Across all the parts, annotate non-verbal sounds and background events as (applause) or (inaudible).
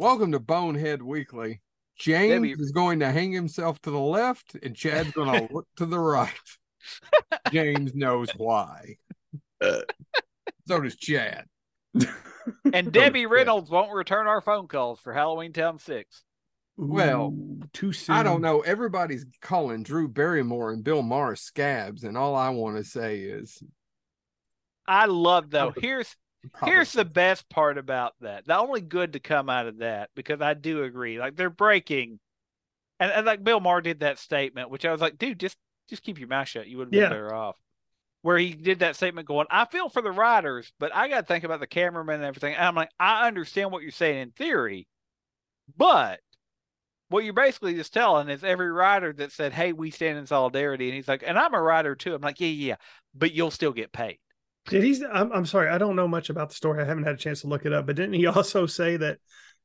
Welcome to Bonehead Weekly. James Debbie- is going to hang himself to the left, and Chad's going (laughs) to look to the right. James knows why. (laughs) so does Chad. And Debbie Reynolds won't return our phone calls for Halloween Town 6. Well, Ooh, too soon. I don't know. Everybody's calling Drew Barrymore and Bill Maher scabs, and all I want to say is I love though. Here's probably- here's the best part about that. The only good to come out of that, because I do agree, like they're breaking, and, and like Bill Maher did that statement, which I was like, dude, just just keep your mouth shut. You would have been Yeah. better off. Where he did that statement, going, I feel for the writers, but I got to think about the cameraman and everything. And I'm like, I understand what you're saying in theory, but what you're basically just telling is every writer that said, "Hey, we stand in solidarity," and he's like, "And I'm a writer too." I'm like, "Yeah, yeah, yeah, but you'll still get paid." Did he? I'm, I'm sorry. I don't know much about the story. I haven't had a chance to look it up. But didn't he (laughs) also say that,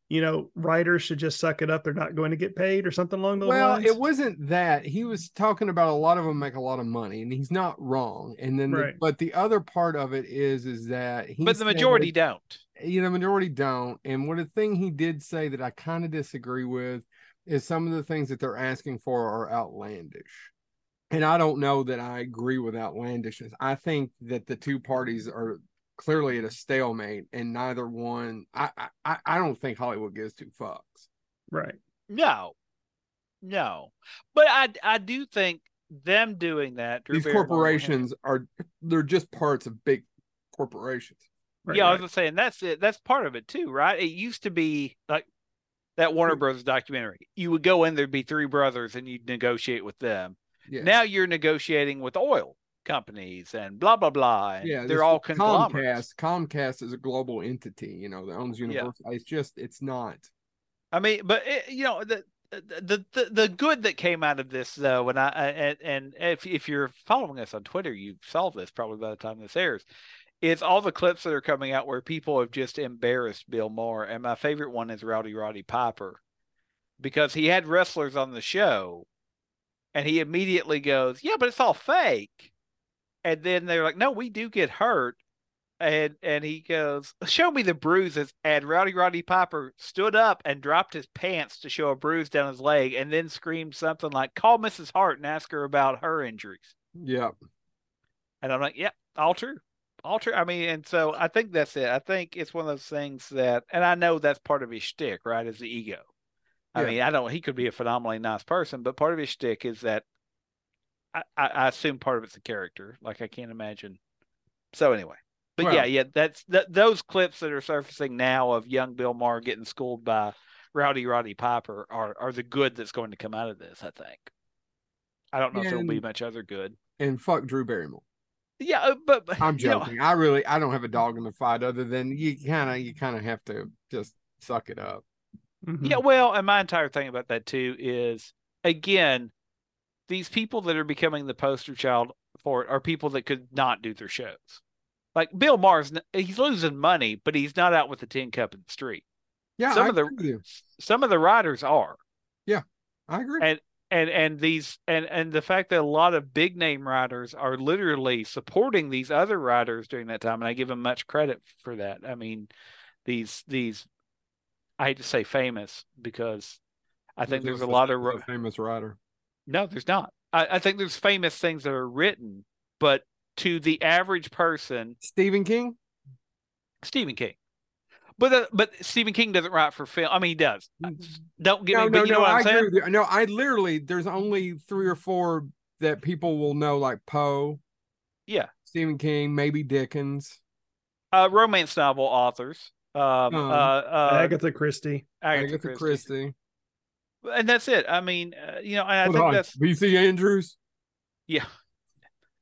you know, writers should just suck it up? They're not going to get paid or something along those well, lines. it wasn't that. He was talking about a lot of them make a lot of money, and he's not wrong. And then, the- but the other part of it is, is that he but the said- majority don't. you know, the majority don't. And what a thing he did say that I kind of disagree with is some of the things that they're asking for are outlandish. And I don't know that I agree with outlandishness. I think that the two parties are clearly at a stalemate, and neither one. I I, I don't think Hollywood gives two fucks. right. No, no. But I I do think them doing that. Drew These Barrymore corporations are they're just parts of big corporations. right yeah, I right. was saying that's it. That's part of it too, right? It used to be like that Warner Brothers documentary. You would go in, there'd be three brothers, and you'd negotiate with them. Yeah. Now you're negotiating with oil companies and blah blah blah. And yeah, they're all conglomerates. Comcast. Comcast is a global entity, you know, that owns Universal. It's just, it's not. I mean, but it, you know the, the the the good that came out of this though, and I and, and if if you're following us on Twitter, you saw this probably by the time this airs. Is all the clips that are coming out where people have just embarrassed Bill Maher and my favorite one is Rowdy Roddy Piper, because he had wrestlers on the show, and he immediately goes, "Yeah, but it's all fake," and then they're like, "No, we do get hurt," and and he goes, "Show me the bruises." And Rowdy Roddy Piper stood up and dropped his pants to show a bruise down his leg, and then screamed something like, "Call Mrs. Hart and ask her about her injuries." Yeah. And I'm like, "Yep, all true, all true." I mean, and so I think that's it. I think it's one of those things that, and I know that's part of his shtick, right? Is the ego. I Yeah. mean, I don't. He could be a phenomenally nice person, but part of his shtick is that. I, I, I assume part of it's a character. Like I can't imagine. So anyway, but yeah, Well- yeah, that's that. Those clips that are surfacing now of young Bill Maher getting schooled by Rowdy Roddy Piper are are the good that's going to come out of this. I think. I don't know if there'll be much other good. And fuck Drew Barrymore. Yeah, uh, but, but I'm you know, joking. I really, I don't have a dog in the fight other than you kind of, you kind of have to just suck it up. Mhm. Yeah, well, and my entire thing about that too is again, these people that are becoming the poster child for it are people that could not do their shows. Like Bill Maher's, he's losing money, but he's not out with the tin cup in the street. Yeah, Some I of the- agree with you. Some of the writers are, Yeah, I agree. and and and these and and the fact that a lot of big name writers are literally supporting these other writers during that time, and I give them much credit for that. I mean, these these, I hate to say famous because I think there's a no lot of a famous writer. No, there's not. I, I think there's famous things that are written, but to the average person, Stephen King. Stephen King. But uh, but Stephen King doesn't write for film. I mean, he does. Don't get no, me. no, but you no. know what I I'm agree saying? you. No, I literally there's only three or four that people will know, like Poe, Yeah. Stephen King, maybe Dickens, Uh, romance novel authors. Um, Um, uh, uh, Agatha Christie. Agatha, Agatha Christie. Christie. and that's it. I mean, uh, you know, and I Hold think on, that's V.C. Andrews. yeah,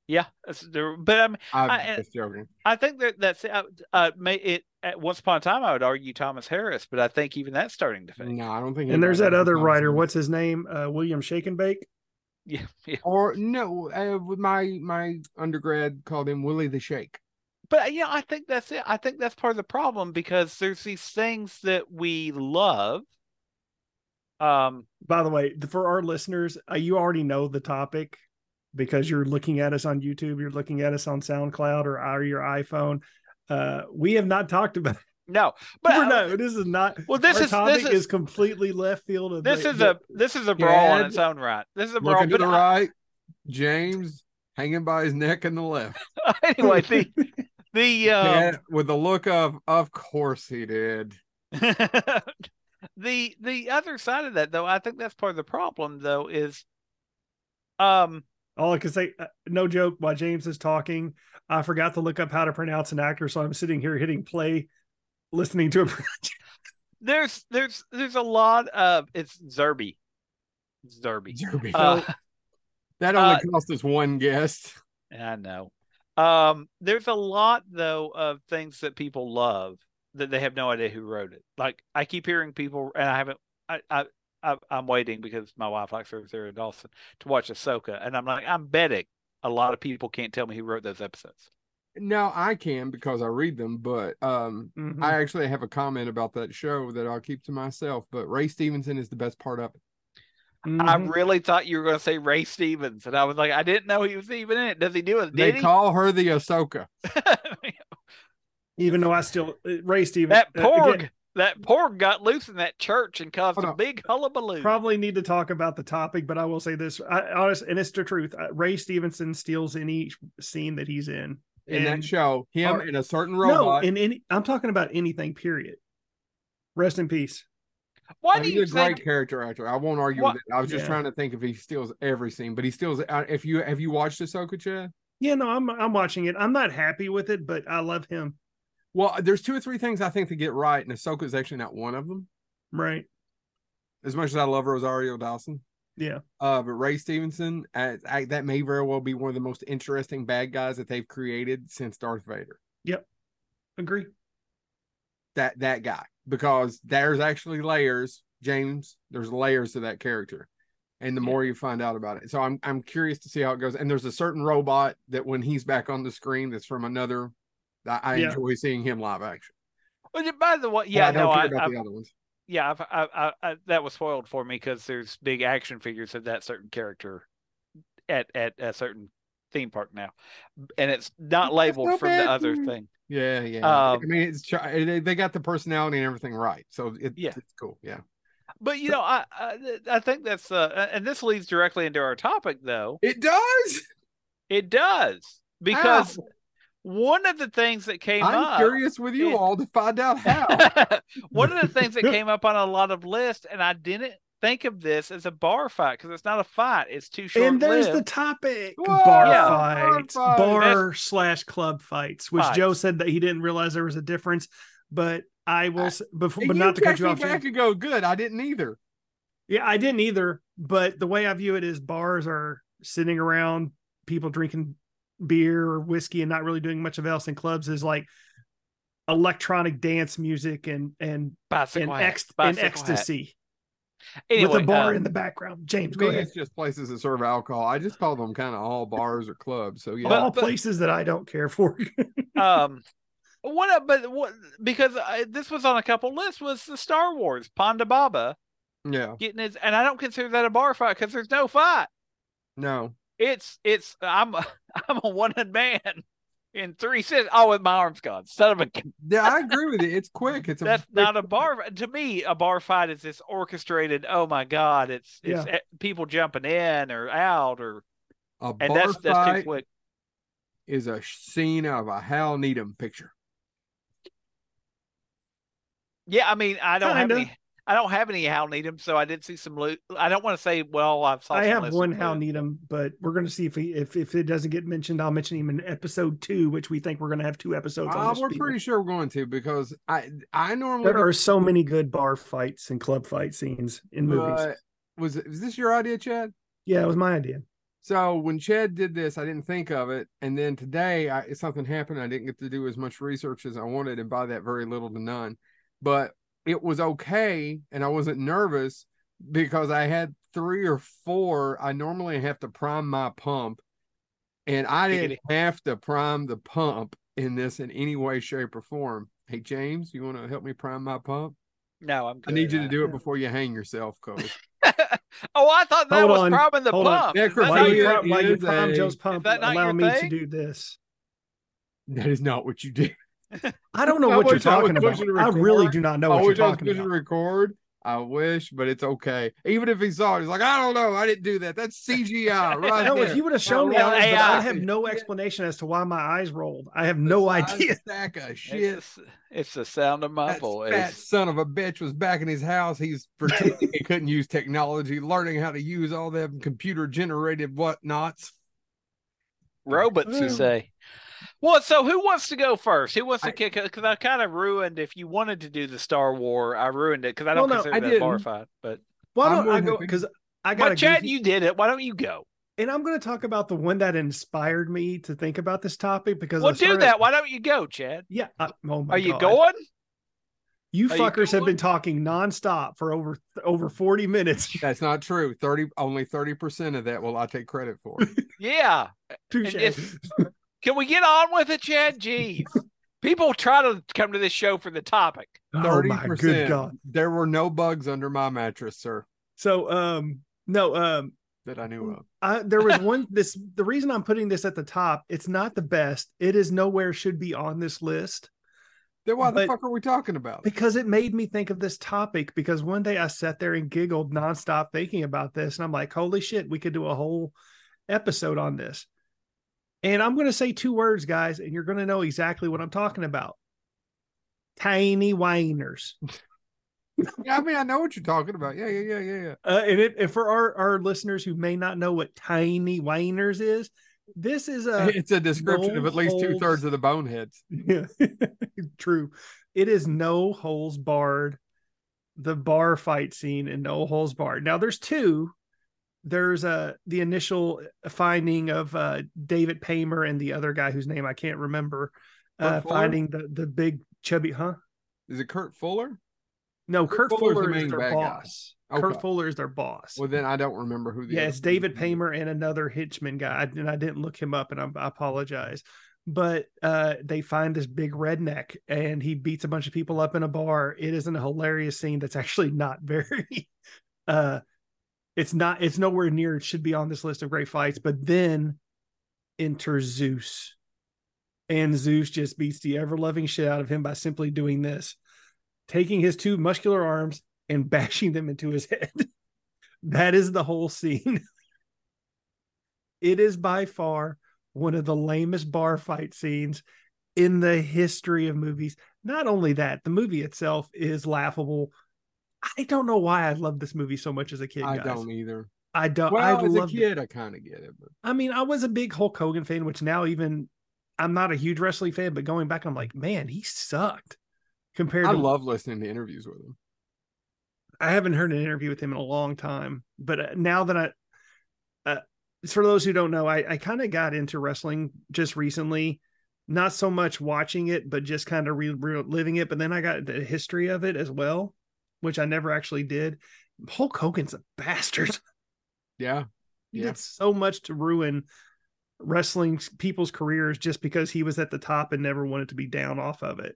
yeah. That's. But I mean, I'm I- just joking. I think that that's uh, uh may it. At once upon a time, I would argue Thomas Harris, but I think even that's starting to fade. No, I don't think. And there's that other knows writer. him. What's his name? Uh, William Shakenbake. Yeah, yeah. Or no, uh, my my undergrad called him Willie the Shake. But you know, I think that's it. I think that's part of the problem because there's these things that we love. Um, By the way, for our listeners, uh, you already know the topic because you're looking at us on YouTube, you're looking at us on SoundCloud or, or your iPhone. Uh, we have not talked about it. (laughs) No, but We're uh, not- this is not. well, this our is topic this is is completely left field of this the- is the- a this is a brawl in Chad, its own right. This is a brawl. Looking to But the I- right, James hanging by his neck in the left. (laughs) anyway, the (laughs) the um, Yeah, with the look of, of course he did. (laughs) the the other side of that though, I think that's part of the problem though is um All I can say, uh, no joke. While James is talking, I forgot to look up how to pronounce an actor, so I'm sitting here hitting play, listening to him. (laughs) there's there's there's a lot of it's Zerby. Zerby. Derby. Uh, that only uh, cost us one guest. I know. Um, there's a lot though of things that people love that they have no idea who wrote it. Like I keep hearing people, and I haven't. I I, I I'm waiting because my wife likes Rosario Dawson to watch Ahsoka, and I'm like, I'm betting a lot of people can't tell me who wrote those episodes. No, I can because I read them, but um, Mhm. I actually have a comment about that show that I'll keep to myself. But Ray Stevenson is the best part of it. I Mhm. really thought you were going to say Ray Stevens, and I was like, I didn't know he was even in it. Does he do it? They he? call her the Ahsoka. Even though I still uh, Ray Stevens that uh, porg, again, that porg got loose in that church and caused a on. big hullabaloo. probably need to talk about the topic, but I will say this: I, honest, and it's the truth. Uh, Ray Stevenson steals any scene that he's in. in And- that show. Him Or- and a certain No, in any. I'm talking about anything. Period. Rest in peace. Why do he's you a great think? character actor. I won't argue What- with it. I was just Yeah. trying to think if he steals every scene, but he steals. uh, If you have you watched Ahsoka, Chad? Yeah, no, I'm I'm watching it. I'm not happy with it, but I love him. Well, there's two or three things I think to get right, and Ahsoka is actually not one of them. Right. As much as I love Rosario Dawson, Yeah. uh, but Ray Stevenson, uh, I, that may very well be one of the most interesting bad guys that they've created since Darth Vader. Yep. Agree. That that guy, because there's actually layers, James. There's layers to that character, and the Yeah. more you find out about it, so I'm I'm curious to see how it goes. And there's a certain robot that when he's back on the screen, that's from another. I, I Yeah. enjoy seeing him live action. Well, by the way, yeah, I don't no, care I, about I, the other ones. yeah, I've, I, I, I, that was spoiled for me because there's big action figures of that certain character at at a certain theme park now, and it's not labeled from the other thing. Yeah, yeah. Um, I mean, it's they, they got the personality and everything right, so it, Yeah. it's cool. Yeah, But you know, I, I I think that's uh, and this leads directly into our topic though. it does. It does because How? one of the things that came I'm up. curious with you it- all to find out how. (laughs) one of the things that (laughs) came up on a lot of lists, and I didn't think of this as a bar fight because it's not a fight; it's too short. and there's the topic Whoa, bar Yeah. fights Bar fight. bar slash club fights which Fights. joe said that he didn't realize there was a difference but i will I- s before And but not to cut you off back James. and go good. I didn't either. yeah i didn't either but the way i view it is bars are sitting around people drinking beer or whiskey and not really doing much of else and clubs is like electronic dance music and and bicycle and, hat, ex- and bicycle hat. ecstasy Anyway, with a bar um, in the background. James go ahead. It's just places that serve alcohol. I just call them kind of all bars or clubs. So yeah, all but- places that i don't care for. (laughs) Um what uh, but what because I, this was on a couple lists was the Star Wars Ponda Baba. Yeah, getting his and I don't consider that a bar fight because there's no fight. no, It's it's I'm a, (laughs) I'm a one head man in three sets. Oh, with my arms gone. Son of a yeah. I agree with you. It's quick. It's a that's quick- not a bar to me. A bar fight is this orchestrated. Oh my god, it's it's Yeah. people jumping in or out or A and bar that's that's too fight quick. is a scene of a Hal Needham picture. Yeah, I mean I don't Kinda. have any. I don't have any Hal Needham, so I did see some loot. I don't want to say, well, I've saw I some have one of Hal loot. Needham, but we're going to see if he if if it doesn't get mentioned, I'll mention him in episode two, which we think we're going to have two episodes. on Uh, this we're people. pretty sure we're going to because I I normally There are so many good bar fights and club fight scenes in movies. But was it, was this your idea, Chad? yeah, it was my idea. So when Chad did this, I didn't think of it, and then today I, something happened. I didn't get to do as much research as I wanted, and by that, very little to none. But it was okay, and I wasn't nervous because I had three or four. I normally have to prime my pump, and I didn't have to prime the pump in this in any way, shape, or form. Hey James, you want to help me prime my pump? No, I'm. I need you to do it before you hang yourself, (laughs) Cole. oh, I thought that Hold was on, probably the hold pump. Is Necrophilia that While not you, Necrophilia your- pri- while you prime a- Joe's pump, that not allow your me to do this. that is not what you did. (laughs) I don't know I what you're wish I was talking about. I really do not know I what you're wish I was talking about. record. I wish, but it's okay. Even if he saw it, he's like, I don't know. I didn't do that. That's CGI, (laughs) right? No, there. if you would have shown me, real I, would- but I have no explanation as to why my eyes rolled. I have no idea. Stack of It's, shit. the s- it's the sound of my That fat voice. son of a bitch was back in his house. He's (laughs) pretending he couldn't use technology, learning how to use all them computer generated whatnots. Robots, you hmm. say? Well, so who wants to go first? Who wants to I- kick it? Because I kind of ruined. If you wanted to do the Star War, I ruined it because I don't Well, no, consider I that a bar didn't. fight. But Why I'm don't I go? Because I got but Chad, you did it. Why don't you go? and I'm going to talk about the one that inspired me to think about this topic because I Well, do that. Why don't you go, Chad? Yeah. I- oh my Are you God. going? You Are you fuckers have been talking nonstop for over over 40 minutes. (laughs) That's not true. 30 only 30% of that will I take credit for. (laughs) Yeah. Touche. If- Can we get on with it, Chad? Jeez. People try to come to this show for the topic. Oh 30%. my good God. There were no bugs under my mattress, sir, So um no um that I knew of. I, there was (laughs) one this the reason I'm putting this at the top, it's not the best. It is nowhere should be on this list Then why the fuck are we talking about? because it made me think of this topic because one day I sat there and giggled nonstop thinking about this and I'm like, holy shit, we could do a whole episode on this. And I'm going to say two words, guys, and you're going to know exactly what I'm talking about. Tiny whiners. (laughs) Yeah, I mean, I know what you're talking about. Yeah, yeah, yeah, yeah, yeah. Uh, and, it, and for our, our listeners who may not know what tiny whiners is, this is a (laughs) it's a description of at least two thirds of the boneheads. (laughs) Yeah, true. It is no holes barred. The bar fight scene in No Holds Barred. Now there's two. There's uh the initial finding of uh David Paymer and the other guy whose name I can't remember. Uh finding the the big chubby huh? Is it Kurt Fuller? No, Kurt Kurt, Fuller's the Fuller is their boss. Kurt Fuller is their boss. Well, then I don't remember who the yeah, it's David is. Paymer and another Hitchman guy, and I didn't look him up, and I, I apologize. But uh, they find this big redneck, and he beats a bunch of people up in a bar. It isn't a hilarious scene. That's actually not very. (laughs) Uh, it's not. It's nowhere near. It should be on this list of great fights. But then enters Zeus, and Zeus just beats the ever loving shit out of him by simply doing this, taking his two muscular arms and (laughs) bashing them into his head. that is the whole scene. (laughs) it is by far one of the lamest bar fight scenes in the history of movies. Not only that, the movie itself is laughable. I don't know why I love this movie so much as a kid. I guys. don't either. I don't. Well, I as a loved it. kid, I kind of get it, but I mean, I was a big Hulk Hogan fan, which now even I'm not a huge wrestling fan, but going back, I'm like, man, he sucked compared I to. love listening to interviews with him. I haven't heard an interview with him in a long time, but uh, now that I, uh, for those who don't know, I, I kind of got into wrestling just recently, not so much watching it, but just kind of reliving it. But then I got the history of it as well, which I never actually did. Hulk Hogan's a bastard. (laughs) Yeah, He Yeah. did so much to ruin wrestling people's careers just because he was at the top and never wanted to be down off of it.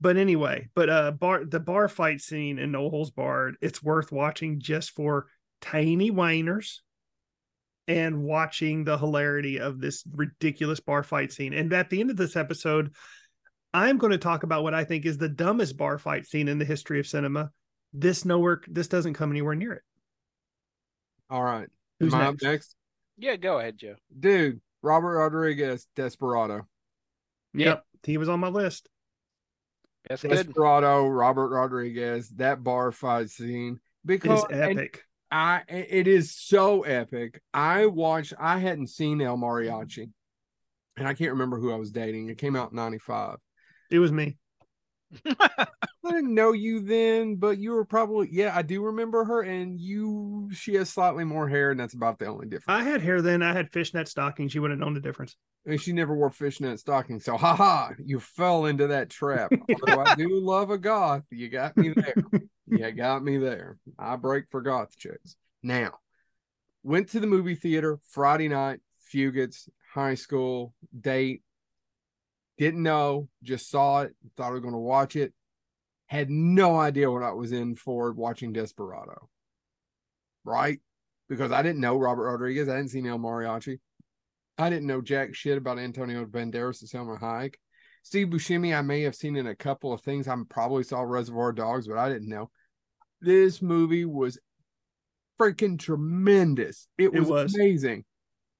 But anyway, but uh bar the bar fight scene in No Holds Barred, it's worth watching just for tiny whiners and watching the hilarity of this ridiculous bar fight scene. And at the end of this episode, I'm going to talk about what I think is the dumbest bar fight scene in the history of cinema. This nowhere this doesn't come anywhere near it. all right. Who's Am I next? up next? Yeah, go ahead, Joe. Dude, Robert Rodriguez, Desperado. Yep, he was on my list. That's good. Desperado, Robert Rodriguez, that bar fight scene. Because and epic. I it is so epic. I watched I hadn't seen El Mariachi. And I can't remember who I was dating. It came out in 95. It was me. I didn't know you then, but you were probably yeah, I do remember her, and you she has slightly more hair, and that's about the only difference. I had hair then. I had fishnet stockings. You wouldn't have known the difference. and she never wore fishnet stockings. So haha, you fell into that trap. Although I do (laughs) love a goth, you got me there. you got me there. I break for goth chicks. Now, went to the movie theater Friday night, Fugates, high school, date. Didn't know, just saw it, thought I was going to watch it. Had no idea what I was in for watching Desperado. Right? Because I didn't know Robert Rodriguez. I didn't see El Mariachi. I didn't know jack shit about Antonio Banderas and Salma Hayek. Steve Buscemi, I may have seen in a couple of things. I probably saw Reservoir Dogs, but I didn't know. This movie was freaking tremendous. It was, It was. amazing.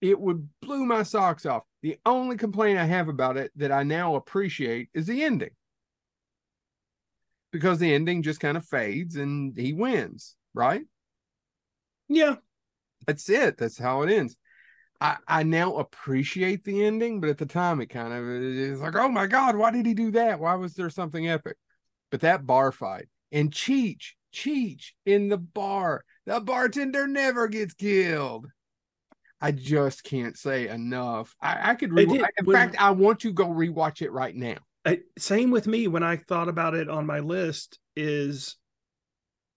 It would blew my socks off. The only complaint I have about it that I now appreciate is the ending. Because the ending just kind of fades and he wins, right? Yeah. That's it. That's how it ends. I, I now appreciate the ending, but at the time it kind of is like, oh my God, why did he do that? Why was there something epic? But that bar fight and Cheech, Cheech in the bar, the bartender never gets killed. I just can't say enough. I, I could, re- did. in When- fact, I want you to go rewatch it right now. I, same with me when I thought about it on my list is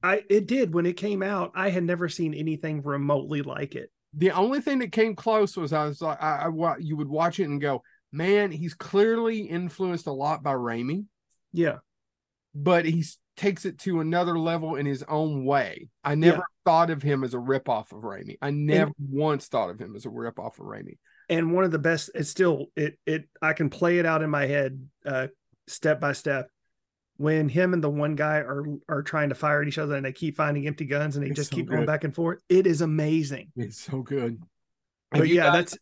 I it did when it came out I had never seen anything remotely like it. The only thing that came close was I was like, I, I you would watch it and go, man, he's clearly influenced a lot by Raimi. Yeah. but he s- takes it to another level in his own way. I never Yeah. thought of him as a ripoff of Raimi. I never once thought of him as a ripoff of Raimi. And one of the best it's still it it I can play it out in my head uh step by step when him and the one guy are are trying to fire at each other and they keep finding empty guns and they It's just so keep going back and forth. It is amazing. It's so good. But Have yeah, that's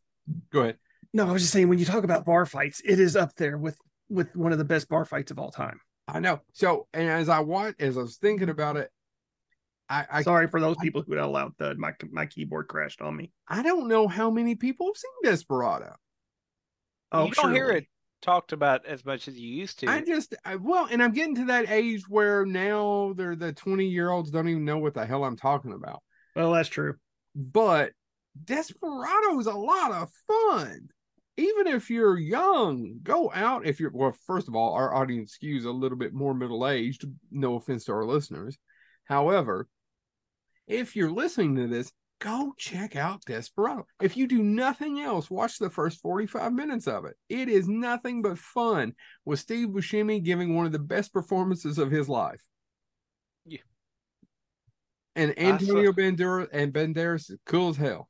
go ahead. no, I was just saying when you talk about bar fights, it is up there with with one of the best bar fights of all time. I know. So, and as I watched, as I was thinking about it, I I, Sorry for those people who got a loud thud. My my keyboard crashed on me. I don't know how many people have seen Desperado. Oh, you don't hear it talked about as much as you used to. I just I, well, and I'm getting to that age where now they're the 20 year olds don't even know what the hell I'm talking about. Well, that's true. but Desperado is a lot of fun. Even if you're young, go out. If you're, well, first of all, our audience skews a little bit more middle aged. No offense to our listeners. However, if you're listening to this, go check out Desperado. If you do nothing else, watch the first 45 minutes of it. It is nothing but fun with Steve Buscemi giving one of the best performances of his life. Yeah. And Antonio Banderas and Banderas is cool as hell.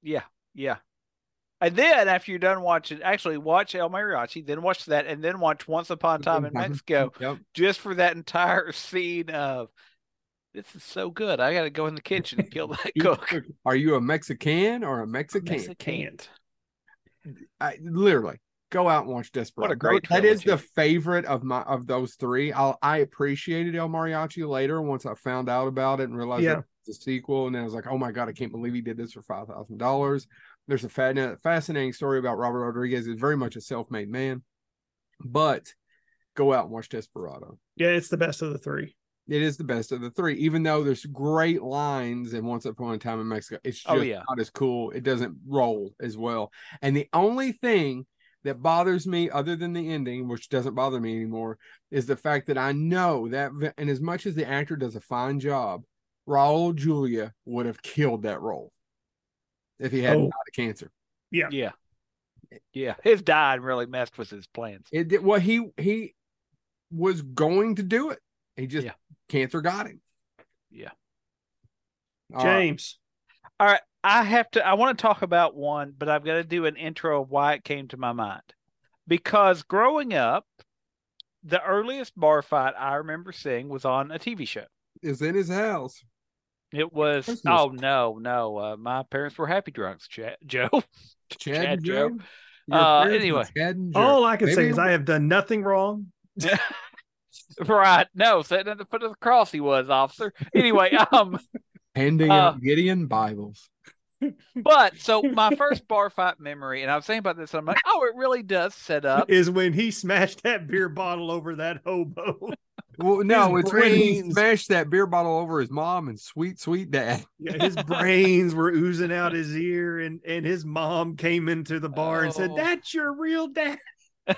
Yeah, yeah. And then after you're done watching, actually watch El Mariachi, then watch that, and then watch Once Upon a Time in (laughs) Mexico, Yep. just for that entire scene of this is so good. I got to go in the kitchen and kill that (laughs) cook. Are you a Mexican or a Mexican? Mexican. I, literally, go out and watch Desperado. What a great That is the favorite of my of those three. I'll, I appreciated El Mariachi later once I found out about it and realized Yeah. it was a sequel. And then I was like, oh my god, I can't believe he did this for five thousand dollars. There's a fascinating story about Robert Rodriguez. He's very much a self-made man, but go out and watch Desperado. Yeah, it's the best of the three. It is the best of the three, even though there's great lines in Once Upon a Time in Mexico. It's oh, just Oh, yeah. not as cool. It doesn't roll as well. And the only thing that bothers me, other than the ending, which doesn't bother me anymore, is the fact that I know that, and as much as the actor does a fine job, Raul Julia would have killed that role if he hadn't Oh. died of cancer. Yeah. Yeah. Yeah. His dying really messed with his plans. It did well. He he was going to do it. He just Yeah. cancer got him. Yeah. All right. James. All right. I have to, I want to talk about one, but I've got to do an intro of why it came to my mind. Because growing up, the earliest bar fight I remember seeing was on a TV show. is in his house. It was, Christmas. oh, no, no. Uh, my parents were happy drunks, Ch- Joe. (laughs) Chad, Chad Joe. Joe. Uh, anyway. Chad. All I can say is I have done nothing wrong. (laughs) right. No, sitting at the foot of the cross he was, officer. Anyway, (laughs) um, handing uh, out Gideon Bibles. but so my first bar fight memory, and I was saying about this, I'm like, oh, it really does set up. Is when he smashed that beer bottle over that hobo. Well, no, his it's when he smashed that beer bottle over his mom and sweet, sweet dad. (laughs) Yeah, his brains were oozing out his ear, and and his mom came into the bar and said, Oh. "That's your real dad."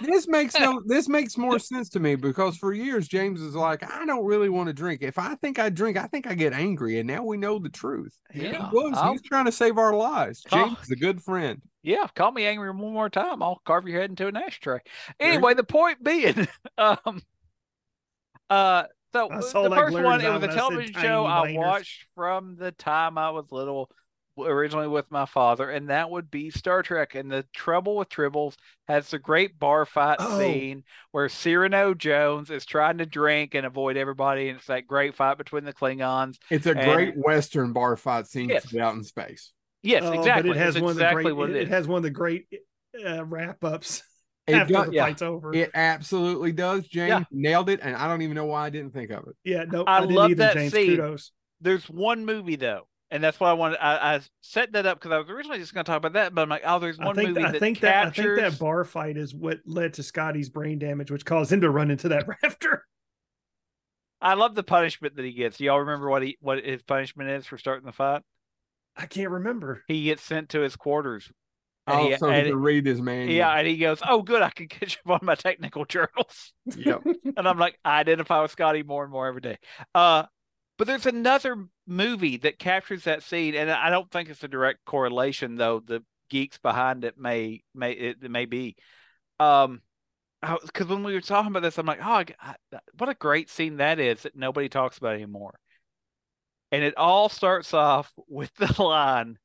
This makes no. (laughs) This makes more sense to me because for years James is like, I don't really want to drink. If I think I drink, I think I get angry, and now we know the truth. Yeah, he was. I'll- He's trying to save our lives. Oh. James is a good friend. Yeah, call me angry one more time. I'll carve your head into an ashtray. Anyway, the point being, (laughs) um, uh, so I the that first glaring one, it was a when I said television show I watched from the time I was little, originally with my father, and that would be Star Trek. And the trouble with Tribbles has the great bar fight Oh. scene where Cyrano Jones is trying to drink and avoid everybody, and it's that great fight between the Klingons. It's a And- great Western bar fight scene Yes. set out in space. Yes, Oh, exactly. But it has It's one exactly of the what great. it It, is. has one of the great uh, wrap ups It, after does, the yeah. fight's over. it absolutely does, James. Yeah. Nailed it, and I don't even know why I didn't think of it. yeah, no, I I, didn't love either, that James. scene. Kudos. There's one movie though, and that's why I wanted. I, I set that up because I was originally just going to talk about that, but I'm like, oh, there's I one think movie I that think that I think that bar fight is what led to Scotty's brain damage, which caused him to run into that (laughs) rafter. I love the punishment that he gets. Do y'all remember what he what his punishment is for starting the fight? I can't remember. He gets sent to his quarters. And Oh, he- so he and can read his manual. Yeah, and he goes, "Oh, good, I can catch up on my technical journals." Yep. (laughs) and I'm like, I identify with Scotty more and more every day. Uh, but there's another movie that captures that scene, and I don't think it's a direct correlation, though. The geeks behind it may may it, it may be. Um, because when we were talking about this, I'm like, oh, I- what a great scene that is that nobody talks about anymore. And it all starts off with the (laughs) line.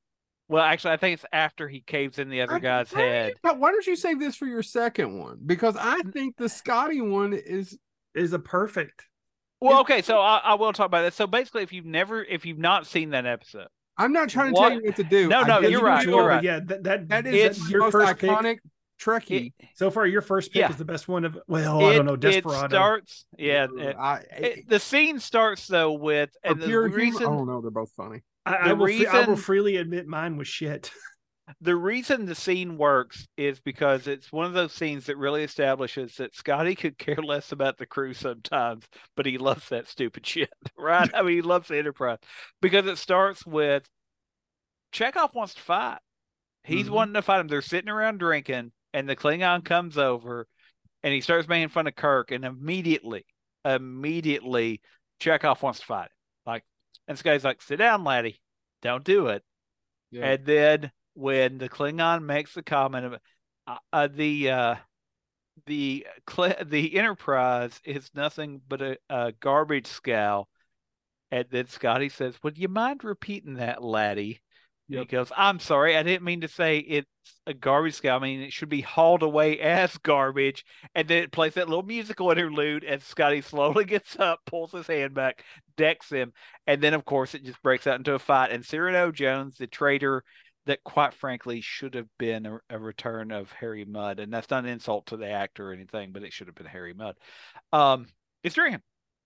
Well, actually, I think it's after he caves in the other I- guy's why head. you- but why don't you save this for your second one? Because I think the eh. Scotty one is Is a perfect. Well, okay, so I, I will talk about that. So basically, if you've never, if you've not seen that episode, I'm not trying to What- tell you what to do. No, no, you're right, you you're right. Yeah, that that, That is is It's your most first pick. Iconic Trekkie. So far, your first pick Yeah. is the best one of. Well, I don't know, it Desperado. starts. Yeah, it- I, it- the scene starts though with, and the pure humor- reason oh no, they're both funny. I, I will, free- I will freely admit mine was shit. (laughs) the reason the scene works is because it's one of those scenes that really establishes that Scotty could care less about the crew sometimes, but he loves that stupid (laughs) shit, right? I mean, he loves the Enterprise because it starts with Chekov wants to fight. He's Mhm. wanting to fight him. They're sitting around drinking, and the Klingon comes over, and he starts making fun of Kirk, and immediately, immediately, Chekov wants to fight him. Like, and this guy's like, "Sit down, laddie. Don't do it." Yeah. And then when the Klingon makes the comment of uh, uh, the uh, the the Enterprise is nothing but a, a garbage scow, and then Scotty says, "Would you mind repeating that, laddie?" Yep. Goes, "I'm sorry, I didn't mean to say it's a garbage scow. I mean it should be hauled away as garbage." And then it plays that little musical interlude, and Scotty slowly (laughs) gets up, pulls his hand back, decks him, and then of course it just breaks out into a fight. And Cyrano Jones, the traitor that quite frankly should have been a, a return of Harry Mudd, and that's not an insult to the actor or anything, but it should have been Harry Mudd. Um, it's drinking,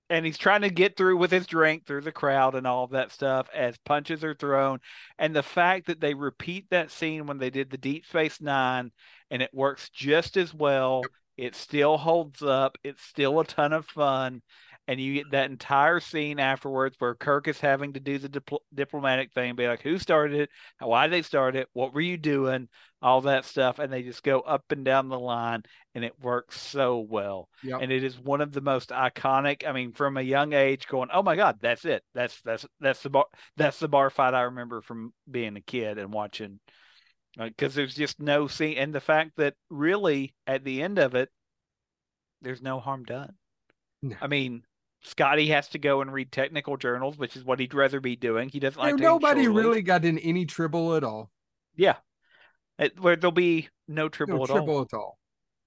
and he's trying to get through with his drink through the crowd and all of that stuff as punches are thrown, and the fact that they repeat that scene when they did the Deep Space Nine, and it works just as well. It still holds up. It's still a ton of fun and you get that entire scene afterwards where Kirk is having to do the dipl- diplomatic thing, be like, "Who started it? Why did they start it? What were you doing?" All that stuff, and they just go up and down the line, and it works so well. Yep. And it is one of the most iconic. I mean, from a young age, going, "Oh my God, that's it. That's that's that's the bar. That's the bar fight I remember from being a kid and watching." Because there's just no scene, and the fact that really at the end of it, there's no harm done. No. I mean, Scotty has to go and read technical journals, which is what he'd rather be doing. He doesn't like nobody really got in any trouble at all. Yeah, It- where there'll be no tribble No at all. trouble at all.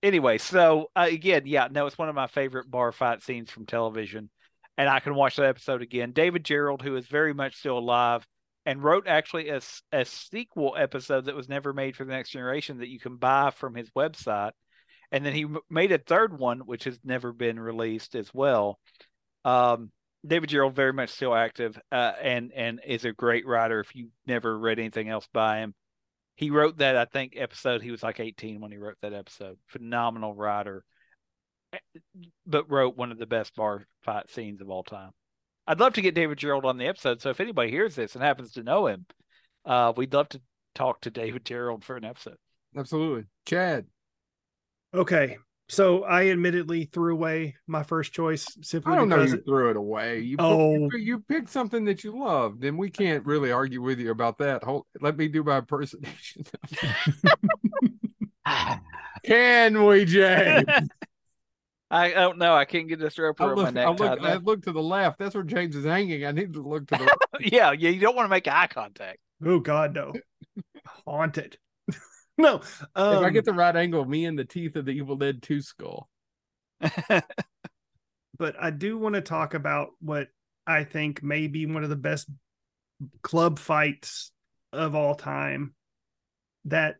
Anyway, so uh, again, yeah, no, it's one of my favorite bar fight scenes from television, and I can watch that episode again. David Gerrold, who is very much still alive, and wrote actually a, a sequel episode that was never made for the next generation that you can buy from his website, and then he made a third one which has never been released as well. Um, David Gerrold very much still active, uh, and and is a great writer. If you never read anything else by him, he wrote that I think episode. He was like 18 when he wrote that episode. Phenomenal writer, but wrote one of the best bar fight scenes of all time. I'd love to get David Gerrold on the episode. So if anybody hears this and happens to know him, uh, we'd love to talk to David Gerald for an episode. Absolutely. Chad. Okay, so I admittedly threw away my first choice simply I don't know because you threw it away. You, Oh. you, you picked something that you loved, and we can't really argue with you about that. Hold, let me do my impersonation. (laughs) Can we, Jay? (laughs) I oh, don't know. I can't get this rope I around my look, neck. I, look, I look to the left. That's where James is hanging. I need to look to the yeah, (laughs) yeah. You don't want to make eye contact. Oh God, no. Haunted. (laughs) no. Um, if I get the right angle, me and the teeth of the Evil Dead 2 skull. (laughs) but I do want to talk about what I think may be one of the best club fights of all time that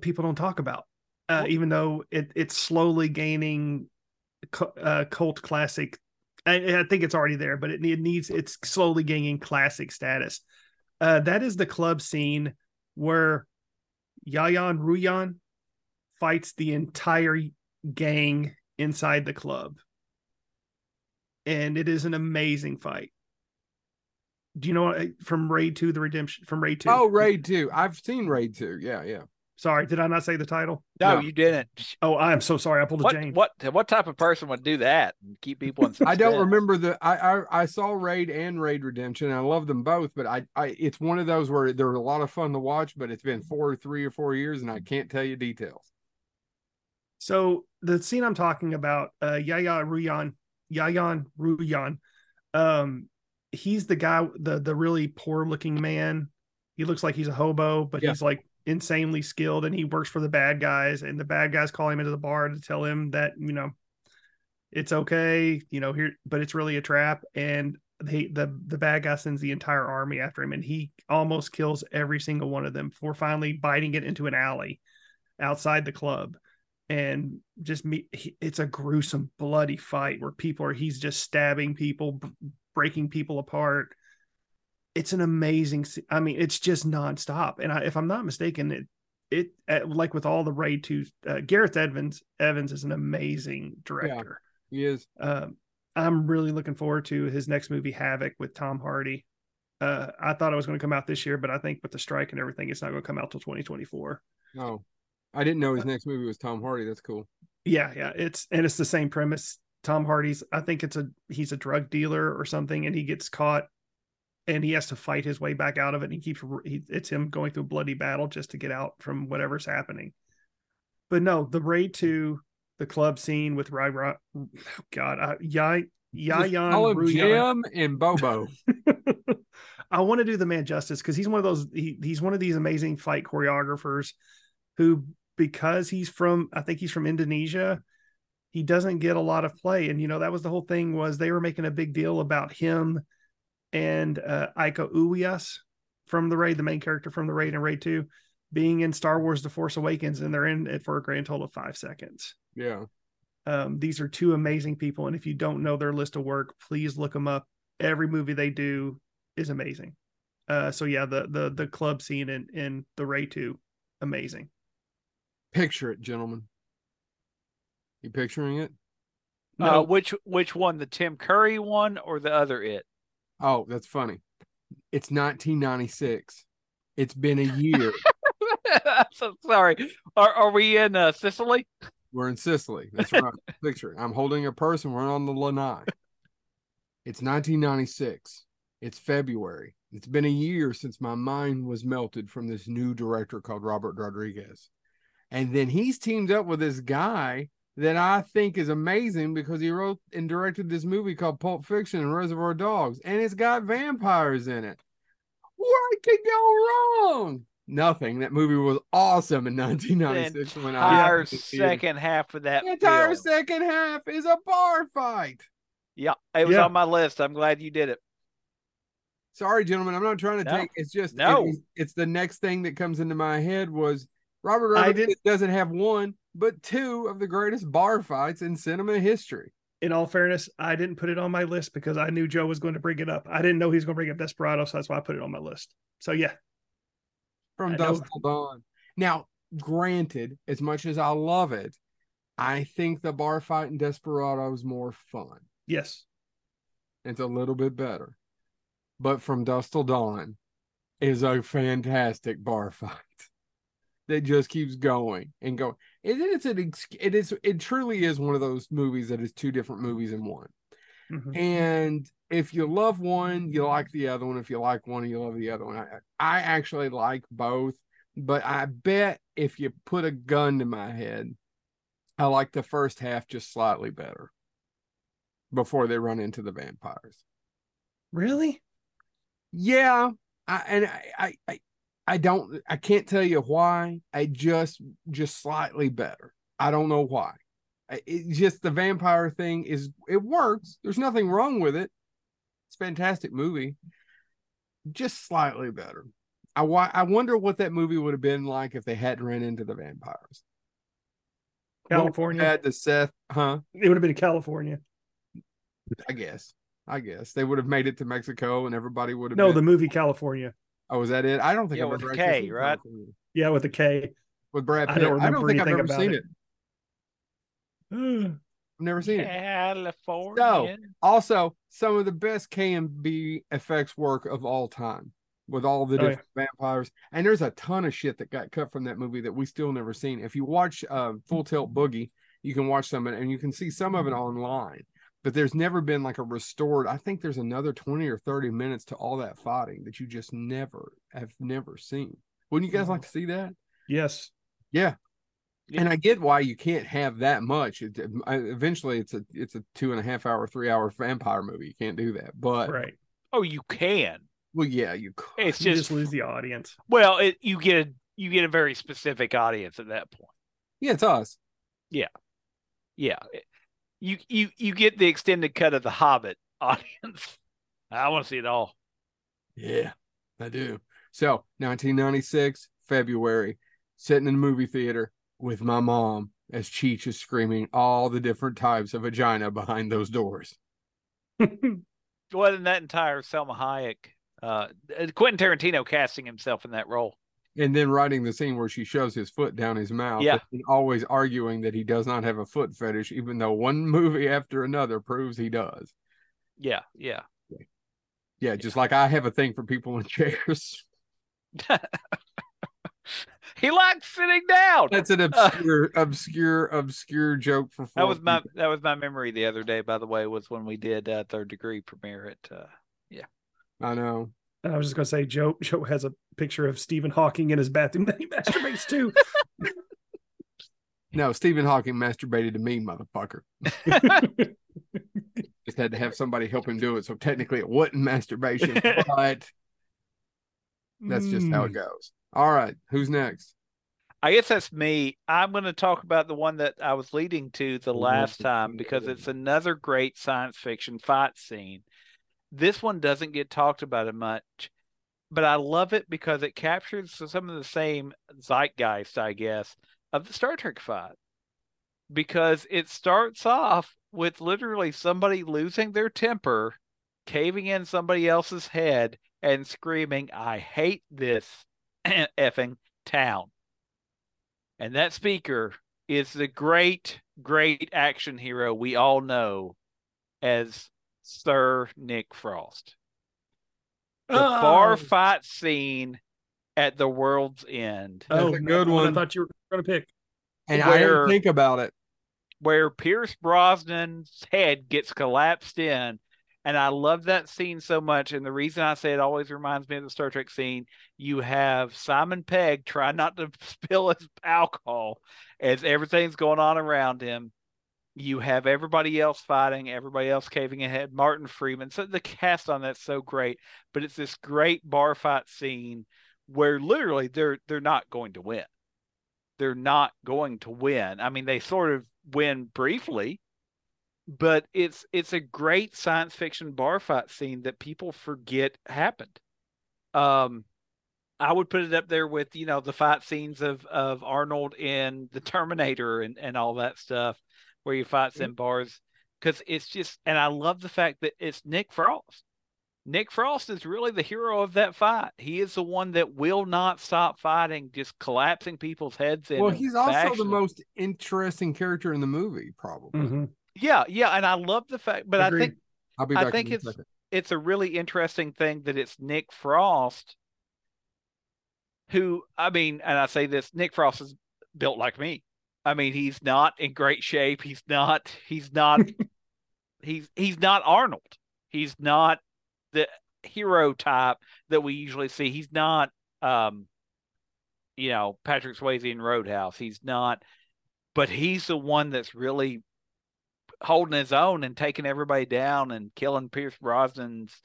people don't talk about, uh, even though it, it's slowly gaining uh, cult classic. I, I, think it's already there, but it, it needs it's slowly gaining classic status. Uh, that is the club scene where Yayan Ruhian fights the entire gang inside the club. And it is an amazing fight. Do you know from Raid 2 the Redemption from Raid 2? Oh, Raid 2. I've seen Raid 2. Yeah, yeah. Sorry, did I not say the title? No, no. you didn't. Oh, I am so sorry. I pulled a what, Jane. What what type of person would do that and keep people in suspense? (laughs) I don't remember the I, I I saw Raid and Raid Redemption. I love them both, but I I it's one of those where they're a lot of fun to watch, but it's been four or three or four years and I can't tell you details. So the scene I'm talking about, uh Yaya Ruhian, Yayan Ruhian, um, he's the guy, the the really poor looking man. He looks like he's a hobo, but yeah. he's like insanely skilled and he works for the bad guys and the bad guys call him into the bar to tell him that you know it's okay you know here but it's really a trap. And they the the bad guy sends the entire army after him and he almost kills every single one of them before finally biting it into an alley outside the club. And just me it's a gruesome bloody fight where people are he's just stabbing people breaking people apart it's an amazing i mean it's just nonstop and I, if i'm not mistaken it it uh, like with all the raid 2 uh, gareth evans evans is an amazing director. yeah, he is. Um, i'm really looking forward to his next movie havoc with tom hardy. Uh, i thought it was going to come out this year but i think with the strike and everything it's not going to come out till 2024 oh i didn't know his next movie was tom hardy. That's cool. Yeah yeah it's and it's the same premise. Tom hardy's i think it's a he's a drug dealer or something and he gets caught and he has to fight his way back out of it. And he keeps he, it's him going through a bloody battle just to get out from whatever's happening. But no, the raid to the club scene with Rai Ra, oh God, uh, Yai Yayan Jim and Bobo. (laughs) I want to do the man justice because he's one of those. He, he's one of these amazing fight choreographers who, because he's from, I think he's from Indonesia, he doesn't get a lot of play. And you know that was the whole thing was they were making a big deal about him and uh, Iko Uwais from the raid, the main character from the raid and raid two, being in Star Wars: The Force Awakens, and they're in it for a grand total of five seconds. Yeah. Um, these are two amazing people, and if you don't know their list of work, please look them up. Every movie they do is amazing. Uh, so yeah, the the the club scene in in the Raid Two, amazing. Picture it, gentlemen. You picturing it? No. Uh, which which one? The Tim Curry one or the other it? Oh, that's funny. It's 1996. It's been a year. (laughs) so sorry. Are are we in uh, Sicily? We're in Sicily. That's right. (laughs) Picture. I'm holding a person. We're on the lanai. It's 1996. It's February. It's been a year since my mind was melted from this new director called Robert Rodriguez. And then he's teamed up with this guy that I think is amazing because he wrote and directed this movie called Pulp Fiction and Reservoir Dogs, and it's got vampires in it. What could go wrong? Nothing. That movie was awesome in 1996 the when I entire second half of that. The entire film. second half is a bar fight. Yeah, it was yeah. on my list. I'm glad you did it. Sorry, gentlemen. I'm not trying to no. take. It's just no. It, it's the next thing that comes into my head was Robert Rodriguez doesn't have one but two of the greatest bar fights in cinema history. In all fairness, I didn't put it on my list because I knew Joe was going to bring it up. I didn't know he was going to bring up Desperado, so that's why I put it on my list. So yeah, from Dusk Till Dawn. Now, granted, as much as I love it, I think the bar fight in Desperado is more fun. Yes, it's a little bit better, but from Dusk Till Dawn is a fantastic bar fight that just keeps going and going. And then it's an it is it truly is one of those movies that is two different movies in one. Mm-hmm. And if you love one, you like the other one. If you like one, you love the other one. I, I actually like both, but I bet if you put a gun to my head, I like the first half just slightly better before they run into the vampires. Really? Yeah. I, and I, I, I don't I can't tell you why. I just just slightly better. I don't know why. It just the vampire thing is it works. There's nothing wrong with it. It's a fantastic movie. Just slightly better. I I wonder what that movie would have been like if they hadn't ran into the vampires. California had the Seth, huh? It would have been California. I guess. I guess they would have made it to Mexico, and everybody would have. No, been... the movie California. Oh, was that it? I don't think yeah, I've with ever K, right? California. Yeah, with the K. With Brad Pitt. I don't, I don't think I've ever seen it. it. I've never seen it. California. So, also some of the best KNB effects work of all time with all the Oh, different vampires. And there's a ton of shit that got cut from that movie that we still never seen. If you watch uh, Full Tilt Boogie, you can watch some of it and you can see some of it online. But there's never been like a restored. I think there's another 20 or 30 minutes to all that fighting that you just never have never seen. Wouldn't you guys like to see that? Yes. Yeah. Yeah. And I get why you can't have that much. It, eventually, it's a it's a two and a half hour, three hour vampire movie. You can't do that. But Right. Oh, you can. well, yeah, you could. It's You just, just lose the audience. well, it, you get a you get a very specific audience at that point. Yeah, it's us. Yeah, It- you you you get the extended cut of the Hobbit (laughs) audience. I want to see it all. Yeah, I do. So, 1996, February, sitting in the movie theater with my mom as Cheech is screaming all the different types of vagina behind those doors. (laughs) Wasn't that entire Salma Hayek, uh, Quentin Tarantino casting himself in that role? And then writing the scene where she shoves his foot down his mouth. Yeah. And always arguing that he does not have a foot fetish, even though one (laughs) movie after another proves he does. Yeah, yeah. Yeah, just like I have a thing for people in (laughs) chairs. (laughs) He likes sitting down. That's an obscure, obscure, obscure joke for That was my people. that was my memory the other day. By the way, was when we did uh, third degree premiere at. Uh, yeah. I know. I was just gonna say Joe (laughs) Joe has a picture of Stephen Hawking in his bathroom that he (laughs) masturbates to. No, Stephen Hawking masturbated to me, motherfucker. (laughs) Just had to have somebody help him do it. So technically it wasn't masturbation, but that's just how it Mm. goes. All right. Who's next? I guess that's me. I'm going to talk about the one that I was leading to the last time because it's another great science fiction fight scene. This one doesn't get talked about it much, but I love it because it captures some of the same zeitgeist, I guess, of the Star Trek fight. Because it starts off with literally somebody losing their temper, caving in somebody else's head, and screaming, I hate this (clears throat) effing town. And that speaker is the great, great action hero we all know as Sir Nick Frost. The oh. bar Oh. fight scene at the world's end, oh, That's oh, a good one. I thought you were going to pick. And I didn't think about it. where Pierce Brosnan's head gets collapsed in. And I love that scene so much. And the reason I say it always reminds me of the Star Trek scene, you have Simon Pegg try not to (laughs) spill his alcohol as everything's going on around him. You have everybody else fighting, everybody else caving ahead. Martin Freeman. So the cast on that's so great. But it's this great bar fight scene where literally they're they're not going to win. They're not going to win. I mean, they sort of win briefly, but it's it's a great science fiction bar fight scene that people forget happened. Um, I would put it up there with you know the fight scenes of of Arnold in the Terminator and and all that stuff where he fights in bars because it's just and I love the fact that it's Nick Frost. Nick Frost is really the hero of that fight. He is the one that will not stop fighting, just collapsing people's heads in. Well, and he's also the most interesting character in the movie, probably. Mhm. Yeah, yeah, and I love the fact, but I think I'll be I think in it's- second. it's a really interesting thing that it's Nick Frost who I mean, and I say this, Nick Frost is built like me. I mean, he's not in great shape. He's not he's not (laughs) he's he's not Arnold. He's not the hero type that we usually see. He's not um you know, Patrick Swayze in Roadhouse. He's not but he's the one that's really holding his own and taking everybody down and killing Pierce Brosnan's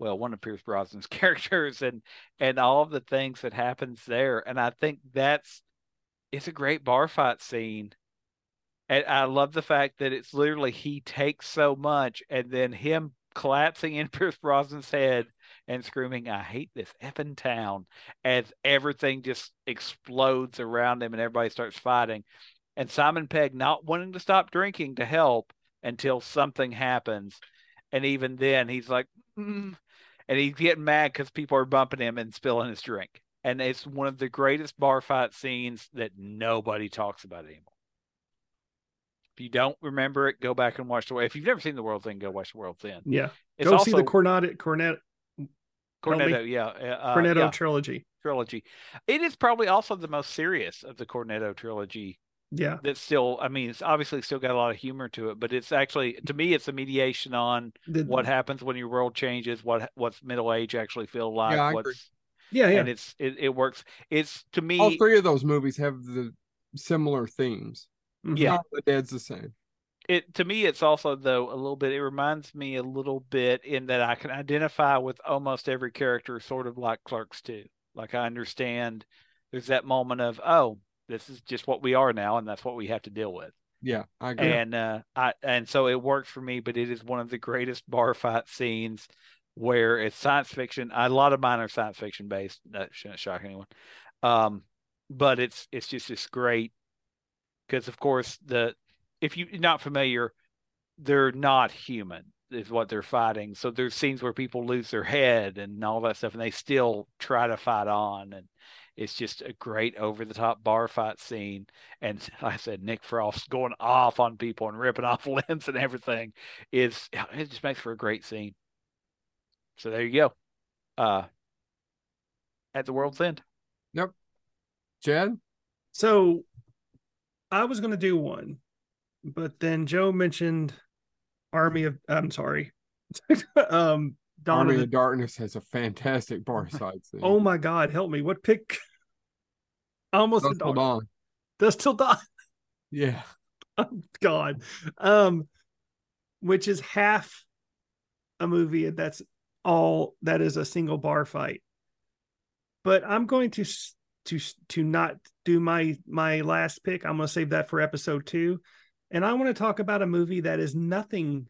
well, one of Pierce Brosnan's (laughs) characters, and and all of the things that happens there. And I think that's it's a great bar fight scene. And I love the fact that it's literally he takes so much, and then him collapsing (laughs) in Pierce Brosnan's head and screaming, I hate this effing town, as everything just explodes around him and everybody starts fighting. And Simon Pegg not wanting to stop drinking to help until something happens. And even then, he's like, mm. and he's getting mad because people are bumping him and spilling his drink. And it's one of the greatest bar fight scenes that nobody talks about anymore. If you don't remember it, go back and watch the. World. If you've never seen the world thing, go watch the world End. Yeah, It's go also see the Cornet Cornet Cornetto, yeah, uh, Cornetto yeah, trilogy. trilogy. It is probably also the most serious of the Cornetto trilogy Yeah, that's still i mean it's obviously still got a lot of humor to it but it's actually to me it's a mediation on the, what happens when your world changes what what's middle age actually feel like I what's agree. Yeah, yeah. and it's it, it works it's to me All three of those movies have the similar themes. Mhm. yeah. Not the Dead's the same. it to me it's also though a little bit it reminds me a little bit in that i can identify with almost every character sort of like clerks too like i understand there's that moment of oh this is just what we are now and that's what we have to deal with Yeah, I agree. and uh i and so it works for me but it is one of the greatest bar fight scenes where it's science fiction. A lot of mine are science fiction based. That shouldn't shock anyone. Um but it's it's just this great because of course the if you're not familiar they're not human is what they're fighting. So there's scenes where people lose their head and all that stuff and they still try to fight on and it's just a great over the top bar fight scene. And (laughs) like I said, Nick Frost going off on people and ripping off (laughs) limbs and everything. Is it just makes for a great scene. So there you go. Uh at the world's end. Yep. Chad? So I was going to do one, but then Joe mentioned Army of. I'm sorry. (laughs) um, Dawn Army of of the, Darkness has a fantastic bar side scene. Oh my God, help me! What pick? (laughs) I almost Dust said Till Dawn. Dawn. Dust till dawn. Yeah. Oh, God. Um, which is half a movie that's all that is a single bar fight. But I'm going to to to not do my my last pick. I'm going to save that for episode 2. And I want to talk about a movie that is nothing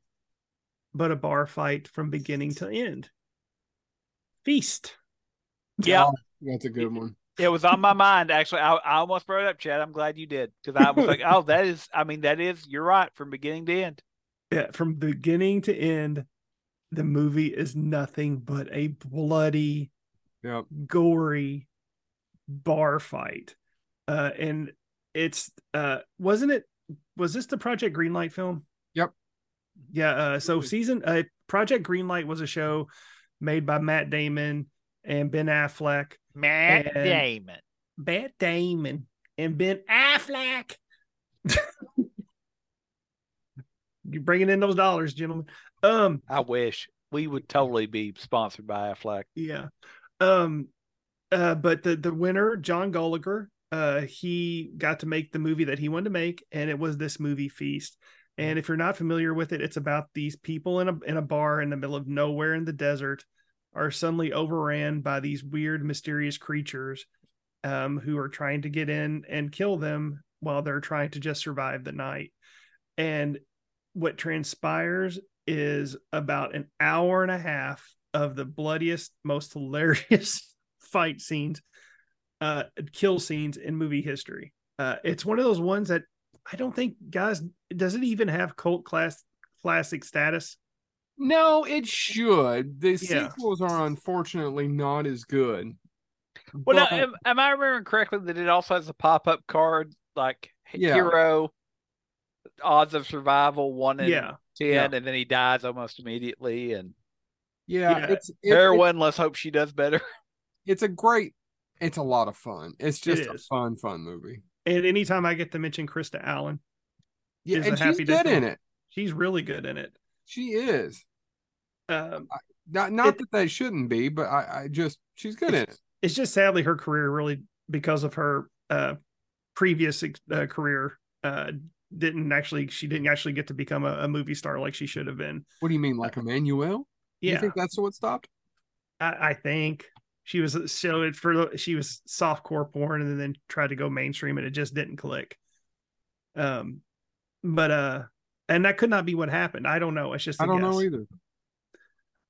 but a bar fight from beginning to end. Feast. Yeah. Oh, that's a good one. It was on my mind actually. I, I almost brought it up, Chad. I'm glad you did. Because I was like, (laughs) oh, that is I mean, that is you're right, from beginning to end. Yeah, from beginning to end, the movie is nothing but a bloody Yep. gory bar fight. Uh and it's uh wasn't it was this the Project Greenlight film? Yep. Yeah, uh so season uh Project Greenlight was a show made by Matt Damon and Ben Affleck. Matt And- Damon. Matt Damon and Ben Affleck. (laughs) You're bringing in those dollars, gentlemen. Um I wish we would totally be sponsored by Affleck. Yeah. Um uh but the the winner, John Gulager, uh he got to make the movie that he wanted to make and it was this movie Feast. And if you're not familiar with it, it's about these people in a in a bar in the middle of nowhere in the desert are suddenly overran by these weird mysterious creatures um who are trying to get in and kill them while they're trying to just survive the night. And what transpires is about an hour and a half of the bloodiest, most hilarious (laughs) fight scenes, uh, kill scenes in movie history. Uh, it's one of those ones that I don't think, guys, does it even have cult class classic status? No, it should. The Yeah. sequels are unfortunately not as good. Well, now, am, am I remembering correctly that it also has a pop up card like Yeah. hero odds of survival one in Yeah, ten, Yeah. and then he dies almost immediately. And yeah, Yeah. it's it- it- heroin, let's hope she does better. (laughs) it's a great it's a lot of fun. It's just a fun, fun movie. and anytime I get to mention Krista Allen, Yeah, Is a and she's happy good day. in it. she's really good in it. She is. Um, Not not It- that they shouldn't be, but I, I just she's good in it. it's just sadly her career really because of her uh, previous uh, career uh, didn't actually she didn't actually get to become a, a movie star like she should have been. What do you mean, like Emmanuelle? You Yeah, think that's what stopped? I, I think she was so it for she was soft core porn and then tried to go mainstream and it just didn't click. Um, but uh, and that could not be what happened. I don't know. It's just I don't guess. know either.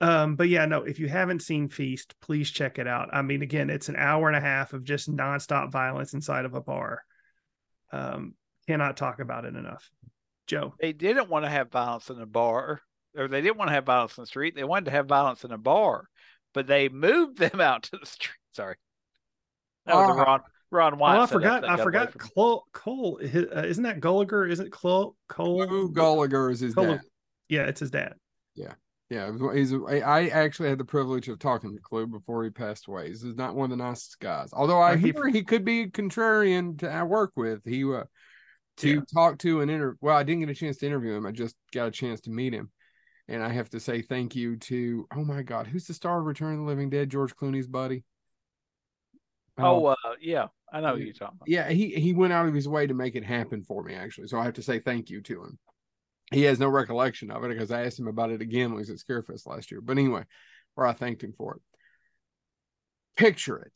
Um, but yeah, no, if you haven't seen Feast, please check it out. I mean, again, it's an hour and a half of just nonstop violence inside of a bar. Um, cannot talk about it enough. Joe. They didn't want to have violence in a bar, or they didn't want to have violence in the street. They wanted to have violence in a bar, but they moved them (laughs) out to the street. Sorry. That was uh, Ron Ron White. Oh, I forgot. I forgot. Cole. Cole. uh, isn't that Gulager? Isn't Cole? Cole. Gulager is his Cole, dad. Yeah, it's his dad. Yeah. Yeah, he's. I actually had the privilege of talking to Clu before he passed away. He's not one of the nicest guys. Although I hear he could be contrarian to I work with. He uh, to yeah. talk to and interview. Well, I didn't get a chance to interview him. I just got a chance to meet him, and I have to say thank you to. Oh my God, who's the star of Return of the Living Dead? George Clooney's buddy. Oh, uh, yeah, I know you're talking about. Yeah, he he went out of his way to make it happen for me actually. So I have to say thank you to him he has no recollection of it because I asked him about it again when he was at Scarefest last year. But anyway, where I thanked him for it. Picture it.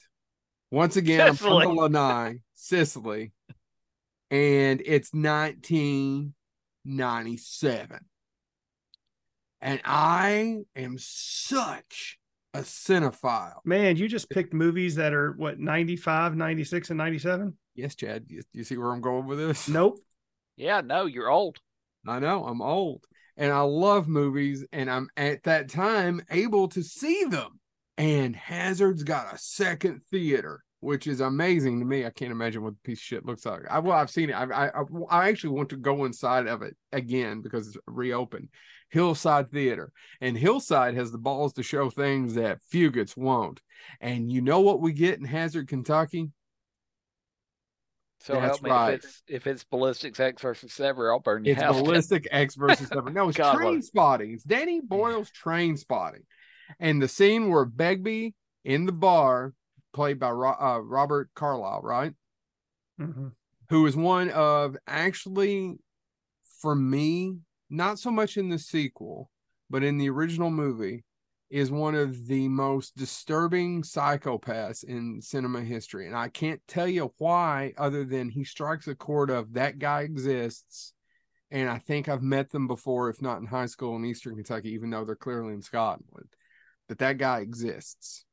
Once again, Sicily. I'm from Lanai, Sicily, and it's 1997. And I am such a cinephile. Man, you just picked movies that are what 95, 96, and 97? Yes, Chad. You, you see where I'm going with this? Nope. Yeah, no, you're old. I know I'm old and I love movies, and I'm at that time able to see them. And Hazard's got a second theater, which is amazing to me. I can't imagine what the piece of shit looks like. I, well, I've seen it. I, I, I actually want to go inside of it again because it's reopened. Hillside Theater, and Hillside has the balls to show things that Fugits won't. And you know what we get in Hazard, Kentucky? So That's help me right. if it's if it's ballistics Ecks versus Sever, I'll burn your it's house. It's (laughs) ballistic Ecks versus Sever. No, it's (laughs) God Trainspotting. It's Danny (laughs) Boyle's Trainspotting, and the scene where Begbie in the bar, played by uh, Robert Carlyle, right, mm-hmm. who is one of actually, for me, not so much in the sequel, but in the original movie, is one of the most disturbing psychopaths in cinema history. And I can't tell you why, other than he strikes a chord of that guy exists. And I think I've met them before, if not in high school in Eastern Kentucky, even though they're clearly in Scotland. But that guy exists.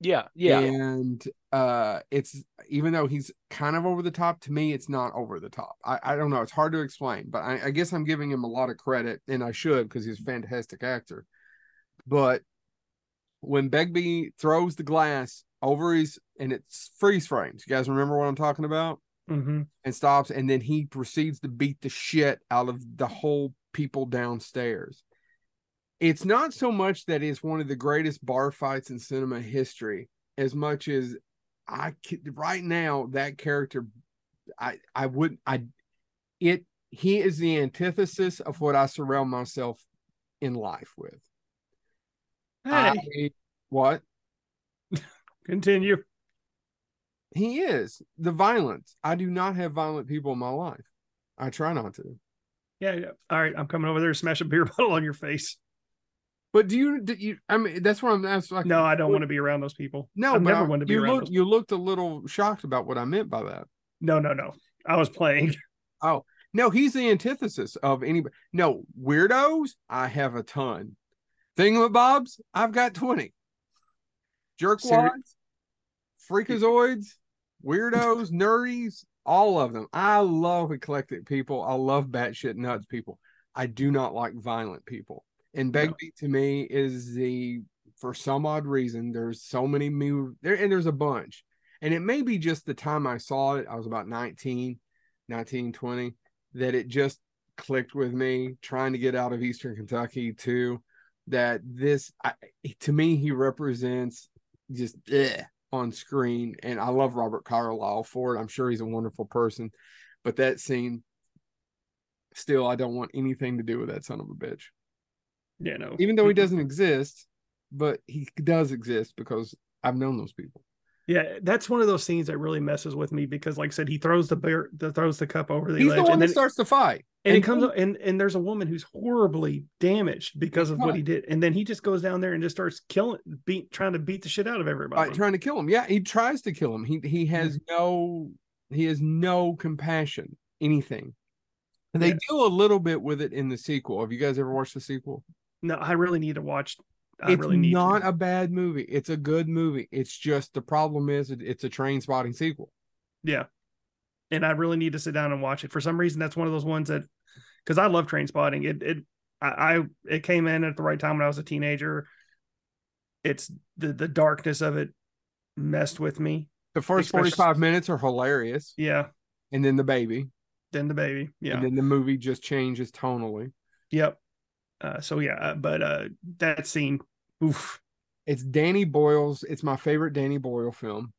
Yeah, yeah. And uh it's even though he's kind of over the top, to me, it's not over the top. I, I don't know, it's hard to explain, but I, I guess I'm giving him a lot of credit, and I should because he's a fantastic actor but when Begbie throws the glass over his and it's freeze frames, you guys remember what I'm talking about? Mm-hmm. And stops, and then he proceeds to beat the shit out of the whole people downstairs. It's not so much that it's one of the greatest bar fights in cinema history, as much as I right now that character, I I wouldn't I it he is the antithesis of what I surround myself in life with. Hey. I, what? Continue. He is the violence. I do not have violent people in my life. I try not to. Yeah, yeah. All right, I'm coming over there to smash a beer (laughs) bottle on your face. But do you? Do you? I mean, that's what I'm asking. Like, no, I don't want to be around those people. No, I've never wanted to be you around. Looked, you looked a little shocked about what I meant by that. No, no, no. I was playing. (laughs) Oh no, he's the antithesis of anybody. No weirdos. I have a ton. Thingamabobs, I've got 20. Jerkwads, freakazoids, weirdos, nerdies, all of them. I love eclectic people. I love batshit nuts people. I do not like violent people. And Begbie no. to me is the for some odd reason, there's so many move there and there's a bunch. And it may be just the time I saw it, I was about 19, 19, 20, that it just clicked with me trying to get out of Eastern Kentucky too that this I, to me he represents just eh, on screen and I love Robert Carlyle for it. I'm sure he's a wonderful person, but that scene still I don't want anything to do with that son of a bitch. Yeah, no. Even though he doesn't exist, but he does exist because I've known those people. Yeah, that's one of those scenes that really messes with me because, like I said, he throws the bear, the throws the cup over the He's the one and that starts the fight. and, and it comes up, and and there's a woman who's horribly damaged because of what he did, and then he just goes down there and just starts killing, beat, trying to beat the shit out of everybody. Right, trying to kill him. Yeah, he tries to kill him. He he mm-hmm. has no he has no compassion, anything. And they Yeah. do a little bit with it in the sequel. Have you guys ever watched the sequel? No, I really need to watch. I it's really need not to. a bad movie. It's a good movie. It's just the problem is it, it's a Trainspotting sequel. Yeah, and I really need to sit down and watch it. For some reason, that's one of those ones that because I love Trainspotting. It it I, I it came in at the right time when I was a teenager. It's the the darkness of it messed with me. The first 45 minutes are hilarious. Yeah, And then the baby. then the baby. Yeah, And then the movie just changes tonally. Yep. Uh, so yeah, uh, but uh, that scene, oof. It's Danny Boyle's. It's my favorite Danny Boyle film.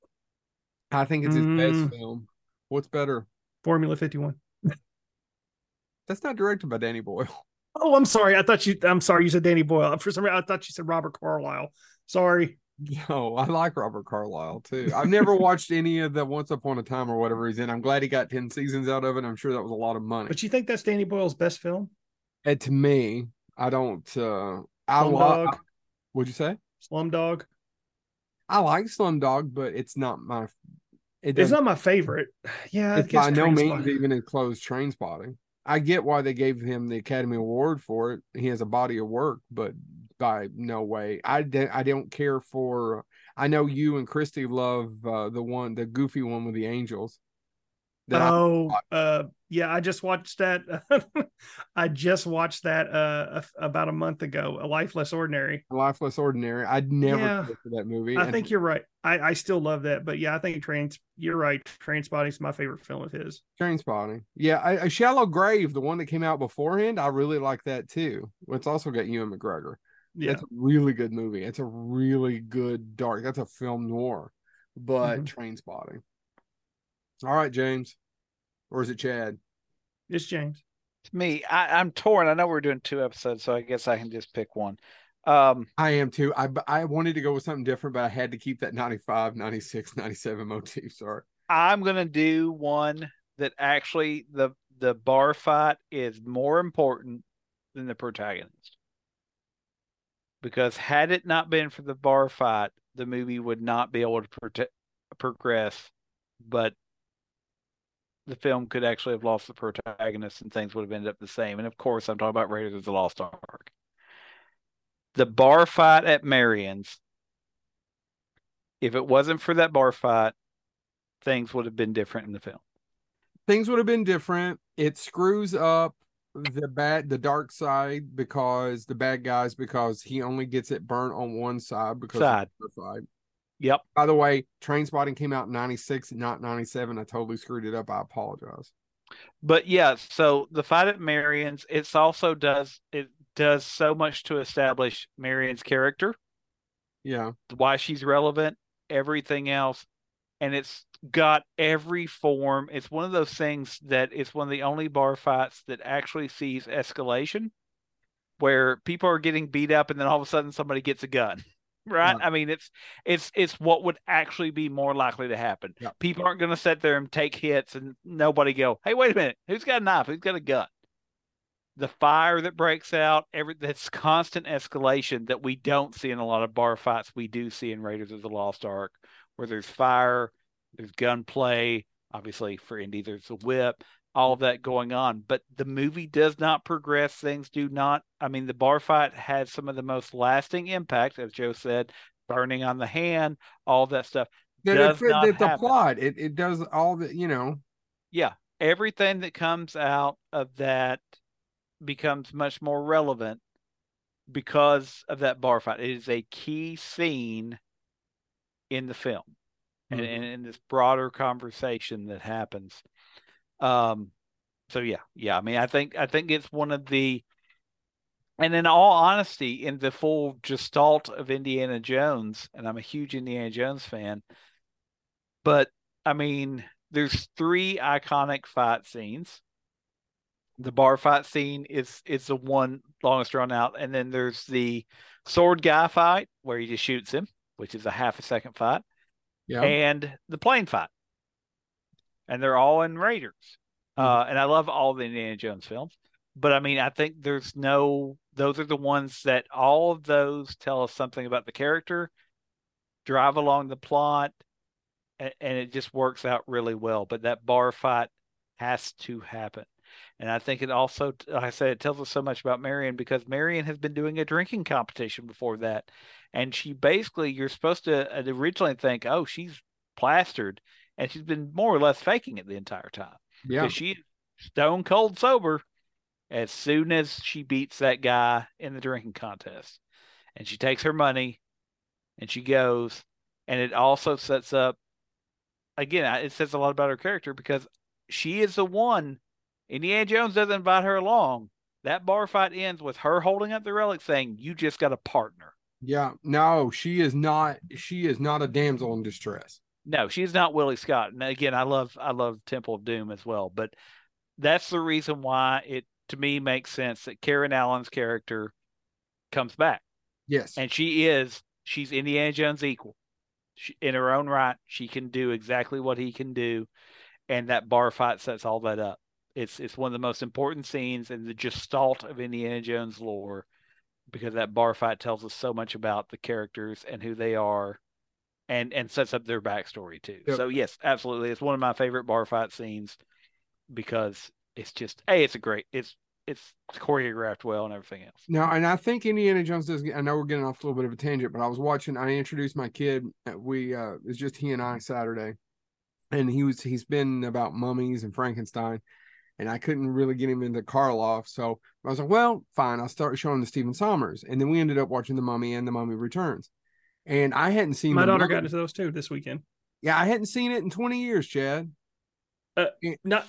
I think it's his Mm. best film. What's better? Formula Fifty One. That's not directed by Danny Boyle. (laughs) Oh, I'm sorry. I thought you. I'm sorry. You said Danny Boyle. For some reason, I thought you said Robert Carlyle. Sorry. No, I like Robert Carlyle too. I've never (laughs) watched any of the Once Upon a Time or whatever he's in. I'm glad he got 10 seasons out of it. I'm sure that was a lot of money. But you think that's Danny Boyle's best film? And to me, I don't uh I love what'd you say? Slumdog. I like Slumdog, but it's not my it It's doesn't my favorite. (sighs) Yeah, it's by no means even in close Trainspotting. I get why they gave him the Academy Award for it. He has a body of work, but by no way. I de- I don't care for. I know you and Christy love uh, the one, the goofy one with the angels. That I- Oh, uh, yeah. I just watched that. (laughs) I just watched that uh about a month ago. A Life Less Ordinary. Life Less Ordinary. I'd never Yeah. for that movie. I and think you're right. I I still love that, but yeah, I think Trains. You're right. Trainspotting is my favorite film of his. Trainspotting. Yeah, I, a Shallow Grave, the one that came out beforehand, I really like that too. It's also got Ewan McGregor. Yeah. That's a really good movie. It's a really good dark. That's a film noir, but Mhm. Trainspotting. All right, James. Or is it Chad? It's James. It's me, I, I'm torn. I know we're doing two episodes, so I guess I can just pick one. Um, I am too. I I wanted to go with something different, but I had to keep that 95, 96, 97 motif. Sorry. I'm gonna do one that actually the the bar fight is more important than the protagonist. Because had it not been for the bar fight, the movie would not be able to prote- progress, but the film could actually have lost the protagonist and things would have ended up the same. And of course, I'm talking about Raiders of the Lost Ark. The bar fight at Marion's, if it wasn't for that bar fight, things would have been different in the film. Things would have been different. It screws up the bad the dark side because the bad guys because he only gets it burnt on one side because Side. of the side. Yep. By the way, Trainspotting came out in 96, not 97. I totally screwed it up. I apologize. But yeah, so the fight at Marion's, it's also does it does so much to establish Marion's character, Yeah. why she's relevant, everything else, and it's got every form. It's one of those things that it's one of the only bar fights that actually sees escalation, where people are getting beat up and then all of a sudden somebody gets a gun. Right? Yeah. I mean, it's it's it's what would actually be more likely to happen. Yeah. People aren't going to sit there and take hits and nobody go, "Hey, wait a minute, who's got a knife? Who's got a gun?" The fire that breaks out, every that's constant escalation that we don't see in a lot of bar fights. We do see in Raiders of the Lost Ark, where there's fire, there's gunplay. Obviously, for Indy, there's a whip, all of that going on. But the movie does not progress. Things do not. I mean, the bar fight has some of the most lasting impact, as Joe said, burning on the hand, all that stuff. Does it, not that the plot. It it does all the you know. Yeah, everything that comes out of that becomes much more relevant because of that bar fight. It is a key scene in the film Mhm. and in this broader conversation that happens. Um, so yeah, yeah. I mean, I think I think it's one of the, and in all honesty, in the full gestalt of Indiana Jones, and I'm a huge Indiana Jones fan, but I mean, there's three iconic fight scenes. The bar fight scene is is the one longest drawn out, and then there's the sword guy fight where he just shoots him, which is a half a second fight. Yeah. and the plane fight, and they're all in Raiders. Uh, and I love all the Indiana Jones films, but I mean, I think there's no; those are the ones that all of those tell us something about the character, drive along the plot, and, and it just works out really well. But that bar fight has to happen. And I think it also, like I said, it tells us so much about Marion because Marion has been doing a drinking competition before that. And she basically, you're supposed to uh, originally think, oh, she's plastered. And she's been more or less faking it the entire time. Yeah. She's stone cold sober as soon as she beats that guy in the drinking contest. And she takes her money and she goes. And it also sets up, again, it says a lot about her character because she is the one Indiana Jones doesn't invite her along. That bar fight ends with her holding up the relic saying, You just got a partner. Yeah. No, she is not she is not a damsel in distress. No, she's not Willie Scott. And again, I love I love Temple of Doom as well. But that's the reason why it to me makes sense that Karen Allen's character comes back. Yes. And she is she's Indiana Jones equal. She, in her own right, she can do exactly what he can do. And that bar fight sets all that up. It's it's one of the most important scenes in the gestalt of Indiana Jones lore because that bar fight tells us so much about the characters and who they are and and sets up their backstory too. Yep. So yes, absolutely. It's one of my favorite bar fight scenes because it's just hey, it's a great it's it's choreographed well and everything else. No, and I think Indiana Jones does. I know we're getting off a little bit of a tangent, but I was watching. I introduced my kid. We uh, it was just he and I Saturday, and he was he's been about mummies and Frankenstein, and I couldn't really get him into Karloff. So I was like, well, fine, I'll start showing the Stephen Sommers, and then we ended up watching the Mummy and the Mummy Returns, and I hadn't seen My daughter got into those too this weekend. Yeah, I hadn't seen it in twenty years, Chad. Not,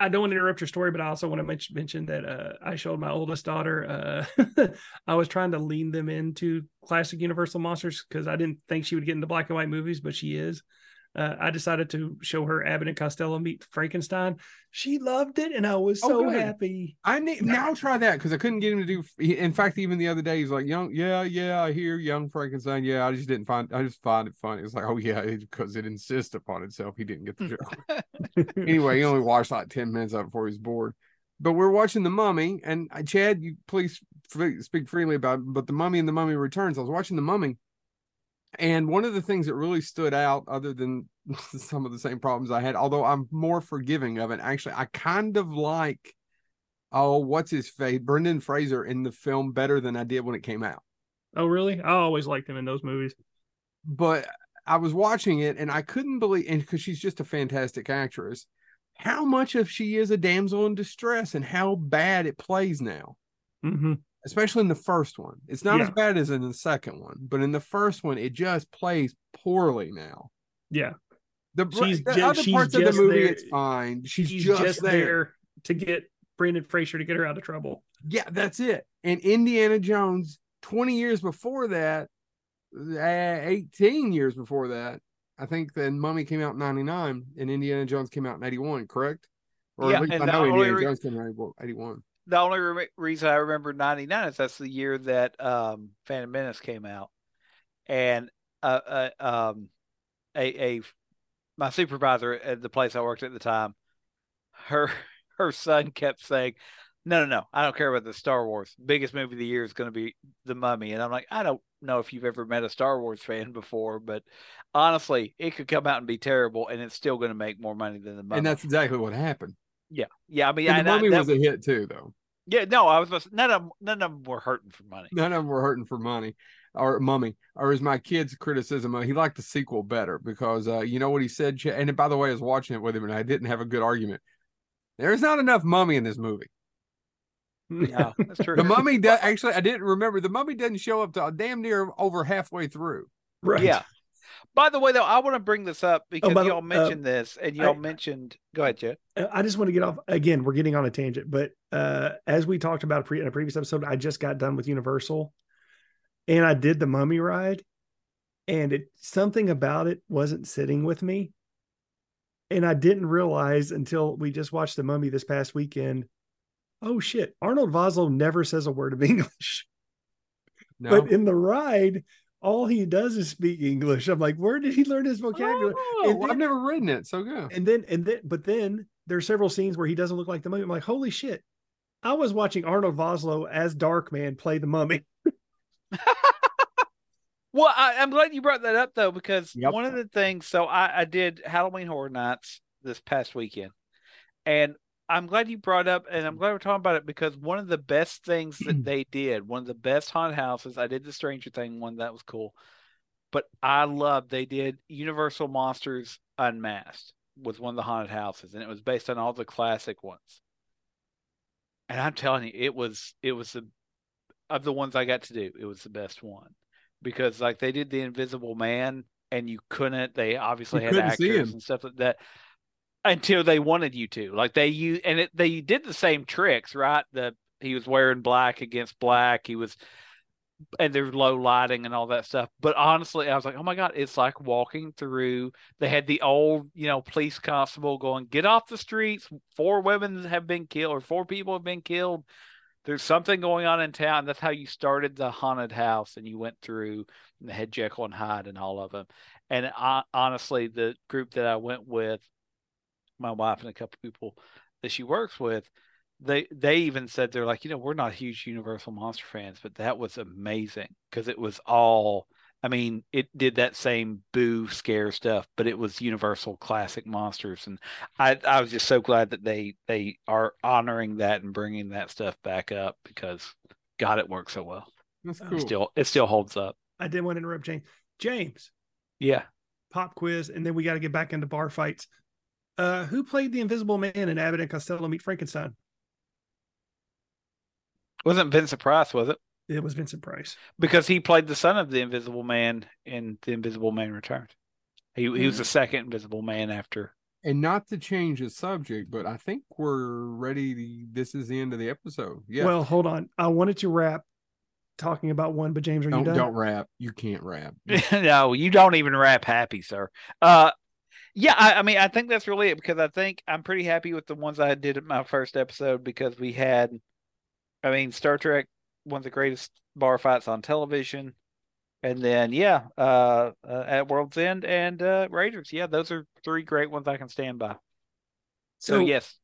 I don't want to interrupt your story, but I also want to mention, mention that uh, I showed my oldest daughter. Uh, (laughs) I was trying to lean them into classic Universal monsters because I didn't think she would get into black and white movies, but she is. Uh, I decided to show her Abbott and Costello meet Frankenstein. She loved it, and I was Oh, so good. happy. I need now try that because I couldn't get him to do. In fact, even the other day, he's like, "Young, yeah, yeah, I hear young Frankenstein. Yeah, I just didn't find. I just find it funny. It's like, oh yeah, because it insists upon itself. He didn't get the joke. (laughs) anyway, he only watched like ten minutes of before he was bored. But we're watching the Mummy, and uh, Chad, you please speak freely about. It, but the Mummy and the Mummy Returns. I was watching the Mummy, and one of the things that really stood out, other than (laughs) some of the same problems I had, although I'm more forgiving of it, actually, I kind of like, oh, what's his face, Brendan Fraser in the film better than I did when it came out. oh, really? I always liked him in those movies. But I was watching it, and I couldn't believe, and because she's just a fantastic actress, how much of she is a damsel in distress, and how bad it plays now. hmm especially in the first one. It's not as bad as in the second one, but in the first one, it just plays poorly now. Yeah, The, She's the ju- other she's parts of the movie, there- it's fine. She's, she's just, just, there. there. to get Brendan Fraser to get her out of trouble. Yeah, that's it. And Indiana Jones, 20 years before that, uh, 18 years before that, I think then Mummy came out in 99 and Indiana Jones came out in 81, correct? Or Yeah, at least I know Indiana re- Jones came out in 81. The only re- reason I remember 99 is that's the year that um, Phantom Menace came out. And uh, uh, um, a, a my supervisor at the place I worked at the time, her (laughs) her son kept saying, "No, no, no, I don't care about the Star Wars. Biggest movie of the year is going to be The Mummy." And I'm like, I don't know if you've ever met a Star Wars fan before, but honestly, it could come out and be terrible, and it's still going to make more money than The Mummy. And that's exactly what happened. Yeah, yeah. I mean, And I, the I- Mummy that- was a hit too, though. yeah, no, I was supposed- none of them, none of them were hurting for money. None of them were hurting for money or mummy. Or as my kid's criticism, uh, he liked the sequel better because uh, you know what he said. And by the way, I was watching it with him and I didn't have a good argument. There's not enough mummy in this movie. Yeah, that's true. (laughs) The mummy does actually. I didn't remember. The mummy doesn't show up to damn near over halfway through. right. Yeah. By the way, though, I want to bring this up because by the- y'all uh, mentioned this, and y'all I- mentioned. Go ahead, Jed. Uh, I just want to get off again. We're getting on a tangent, but uh, as we talked about pre- in a previous episode, I just got done with Universal, and I did the Mummy ride, and it something about it wasn't sitting with me, and I didn't realize until we just watched the Mummy this past weekend. Oh shit! Arnold Vosloo never says a word of (laughs) English, No, but in the ride, all he does is speak English. I'm like, where did he learn his vocabulary? Oh, And I've never written it, so good. And then and then but then there's several scenes where he doesn't look like the mummy. I'm like, holy shit. I was watching Arnold Vosloo as Darkman play the mummy. (laughs) Well, I, I'm glad you brought that up though, because Yep. one of the things. So I, I did Halloween Horror Nights this past weekend, and I'm glad you brought up, and I'm glad we're talking about it because one of the best things that (clears throat) they did, one of the best haunted houses. I did the Stranger Thing one that was cool, but I love they did Universal Monsters Unmasked was one of the haunted houses, and it was based on all the classic ones. And I'm telling you, it was it was the of the ones I got to do, it was the best one because like they did the Invisible Man, and you couldn't. They obviously You had actors and stuff like that until they wanted you to. Like they you and it, they did the same tricks, right? The he was wearing black against black. He was and there's low lighting and all that stuff. But honestly, I was like, oh my god, it's like walking through. They had the old, you know, police constable going, "Get off the streets! Four women have been killed, or four people have been killed. There's something going on in town." That's how you started the haunted house, and you went through and had Jekyll and Hyde and all of them. And I, honestly, the group that I went with, my wife and a couple people that she works with, they they even said they're like, you know, we're not huge Universal monster fans, but that was amazing because it was all. I mean, it did that same boo scare stuff, but it was Universal classic monsters, and I I was just so glad that they they are honoring that and bringing that stuff back up because God, it works so well. That's cool. Still, it still holds up. I didn't want to interrupt James. James, Yeah, pop quiz, and then we got to get back into bar fights. Uh, who played the Invisible Man in Abbott and Costello Meet Frankenstein? wasn't Vincent Price, was it? It was Vincent Price. Because he played the son of the Invisible Man in The Invisible Man Returned. He he was the second Invisible Man after. And not to change the subject, but I think we're ready. To, this is the end of the episode. Yeah. Well, hold on. I wanted to wrap talking about one, but James, are you don't done? don't rap. You can't rap. (laughs) no, you don't even rap happy, sir. Uh, yeah, I, I mean, I think that's really it because I think I'm pretty happy with the ones I did at my first episode because we had, I mean, Star Trek, one of the greatest bar fights on television, and then yeah, uh, uh at World's End and uh Raiders. Yeah, those are three great ones I can stand by. So, So yes,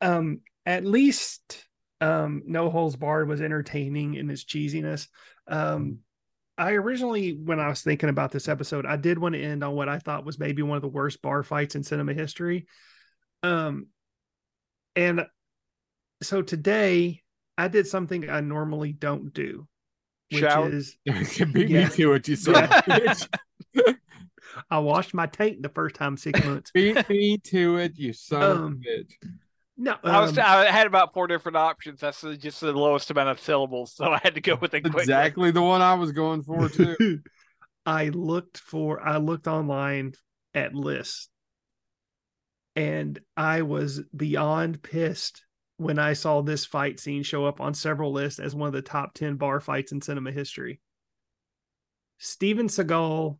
um at least um no holds barred was entertaining in its cheesiness um i originally when i was thinking about this episode i did want to end on what i thought was maybe one of the worst bar fights in cinema history um and so today i did something i normally don't do which Shower? is (laughs) Beat Yeah. me to it, you son Yeah. of a bitch. i washed my taint the first time six months Beat me to it, you son of a Um, bitch. No I was um, I had about four different options. That's just the lowest amount of syllables, so I had to go with it quickly. Exactly the one I was going for too. (laughs) I looked for I looked online at lists and I was beyond pissed when I saw this fight scene show up on several lists as one of the top 10 bar fights in cinema history. Steven Seagal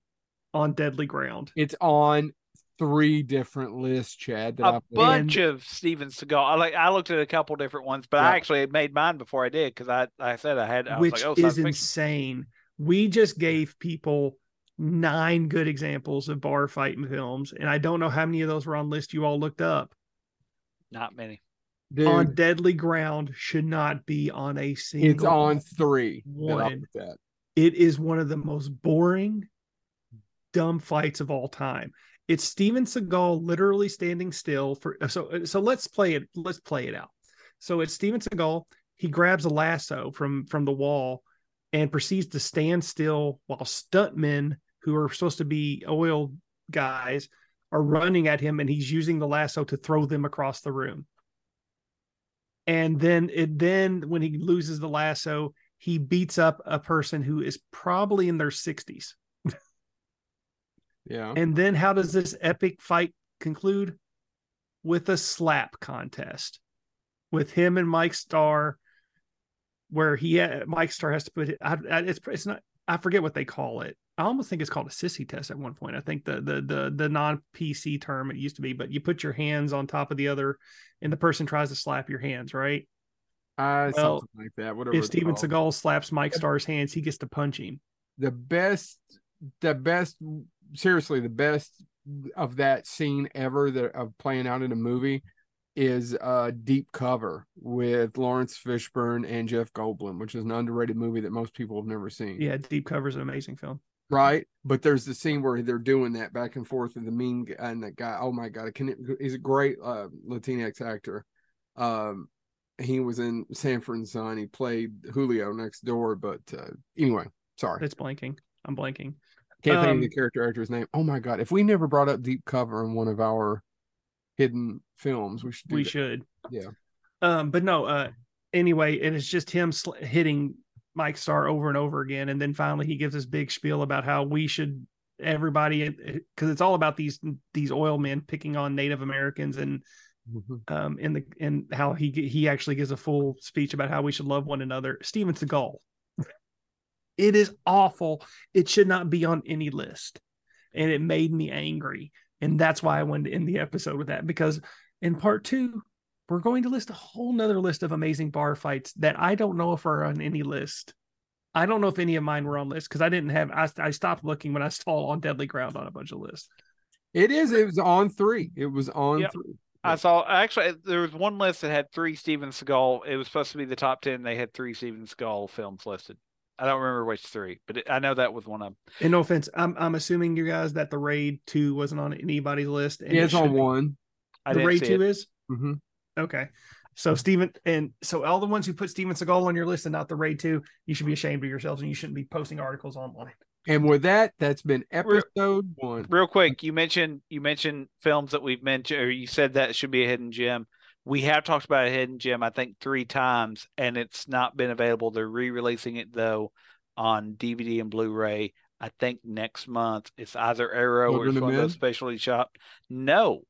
on Deadly Ground. It's on three different lists, Chad. That I a put. bunch of Steven Seagal. I like I looked at a couple different ones, but Yeah. I actually made mine before I did because I I said I had I was which like, oh, is insane. We just gave people nine good examples of bar fighting films, and I don't know how many of those were on list you all looked up. not many. Dude, on deadly ground should not be on a single it's on three. one. that. it is one of the most boring dumb fights of all time it's steven seagal literally standing still for so so let's play it let's play it out. So it's steven seagal he grabs a lasso from from the wall and proceeds to stand still while stuntmen who are supposed to be oil guys are running at him and he's using the lasso to throw them across the room. And then it then when he loses the lasso he beats up a person who is probably in their 60s Yeah. and then how does this epic fight conclude with a slap contest with him and mike starr where he mike starr has to put it I, I, it's it's not i forget what they call it i almost think it's called a sissy test at one point i think the the the, the non pc term it used to be but you put your hands on top of the other and the person tries to slap your hands right Uh, Well, something like that. Whatever. If Steven called. Seagal slaps Mike Starr's hands, he gets to punch him. the best, the best, seriously, the best of that scene ever that of playing out in a movie is uh Deep Cover with Laurence Fishburne and Jeff Goldblum, which is an underrated movie that most people have never seen. Yeah, Deep cover is an amazing film. Right. But there's the scene where they're doing that back and forth and the mean guy and that guy. Oh my God. Can, he's a great uh, Latinx actor. Um, he was in Sanford and Son. He played Julio next door. But uh, anyway, sorry. It's blanking. I'm blanking. Can't think of the um, character actor's name. Oh my God. If we never brought up Deep Cover in one of our hidden films, we should do we that. should. Yeah. Um, but no. Uh, anyway, and it's just him sl- hitting Mike Starr over and over again, and then finally he gives this big spiel about how we should everybody because it's all about these these oil men picking on Native Americans and Mhm. um in the and how he he actually gives a full speech about how we should love one another. Steven Seagal. It is awful. It should not be on any list. And it made me angry. And that's why I wanted to end the episode with that because in part two, we're going to list a whole nother list of amazing bar fights that I don't know if are on any list. I don't know if any of mine were on list because I didn't have I, I stopped looking when I saw on Deadly Ground on a bunch of lists. It is. It was on three. It was on Yep. three. I saw actually there was one list that had three Steven Seagal. It was supposed to be the top ten. They had three Steven Seagal films listed. I don't remember which three, but it, I know that was one of them. And no offense, I'm I'm assuming you guys that the Raid Two wasn't on anybody's list. And Yeah, it it's on be. one. I The didn't Raid see Two it. is hmm okay. So Steven and so all the ones who put Steven Seagal on your list and not the Raid Two, you should be ashamed of yourselves and you shouldn't be posting articles online. And with that, that's been episode one. Real quick, you mentioned you mentioned films that we've mentioned, or you said that should be a hidden gem. We have talked about a hidden gem, I think, three times, and it's not been available. They're re-releasing it though on DVD and Blu-ray. I think next month. It's either Arrow or it's one of those specialty shop. No,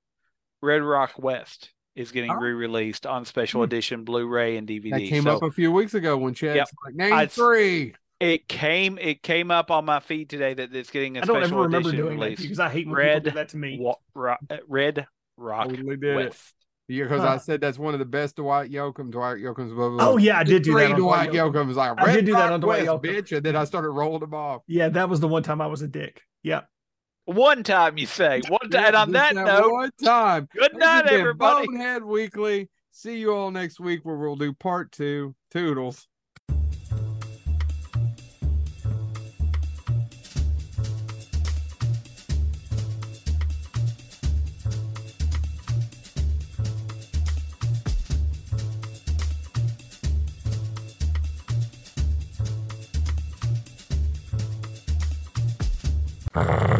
Red Rock West is getting Oh. re-released on special Hmm. edition Blu-ray and DVD. That came So up a few weeks ago when Chad's Yep. like, name I- three. it came it came up on my feed today that it's getting a I don't special ever remember edition doing that release. because I hate when Red people do that to me. Wa- Ro- Red Rock Totally. West. Yeah, because I said that's one of the best Dwight Yoakam. Dwight Yoakam's. Blah, blah, blah. Oh yeah, I did do Three that. On Dwight Dwight Yoakam. Yoakam was like, I did do that on Dwight West, Yoakam. bitch. And then I started rolling them off. Yeah, that was the one time I was a dick. Yeah. One time you say one time. And on Just that note, one time. good night, has been everybody. Bonehead Weekly. See you all next week where we'll do part two. Toodles. Brrr.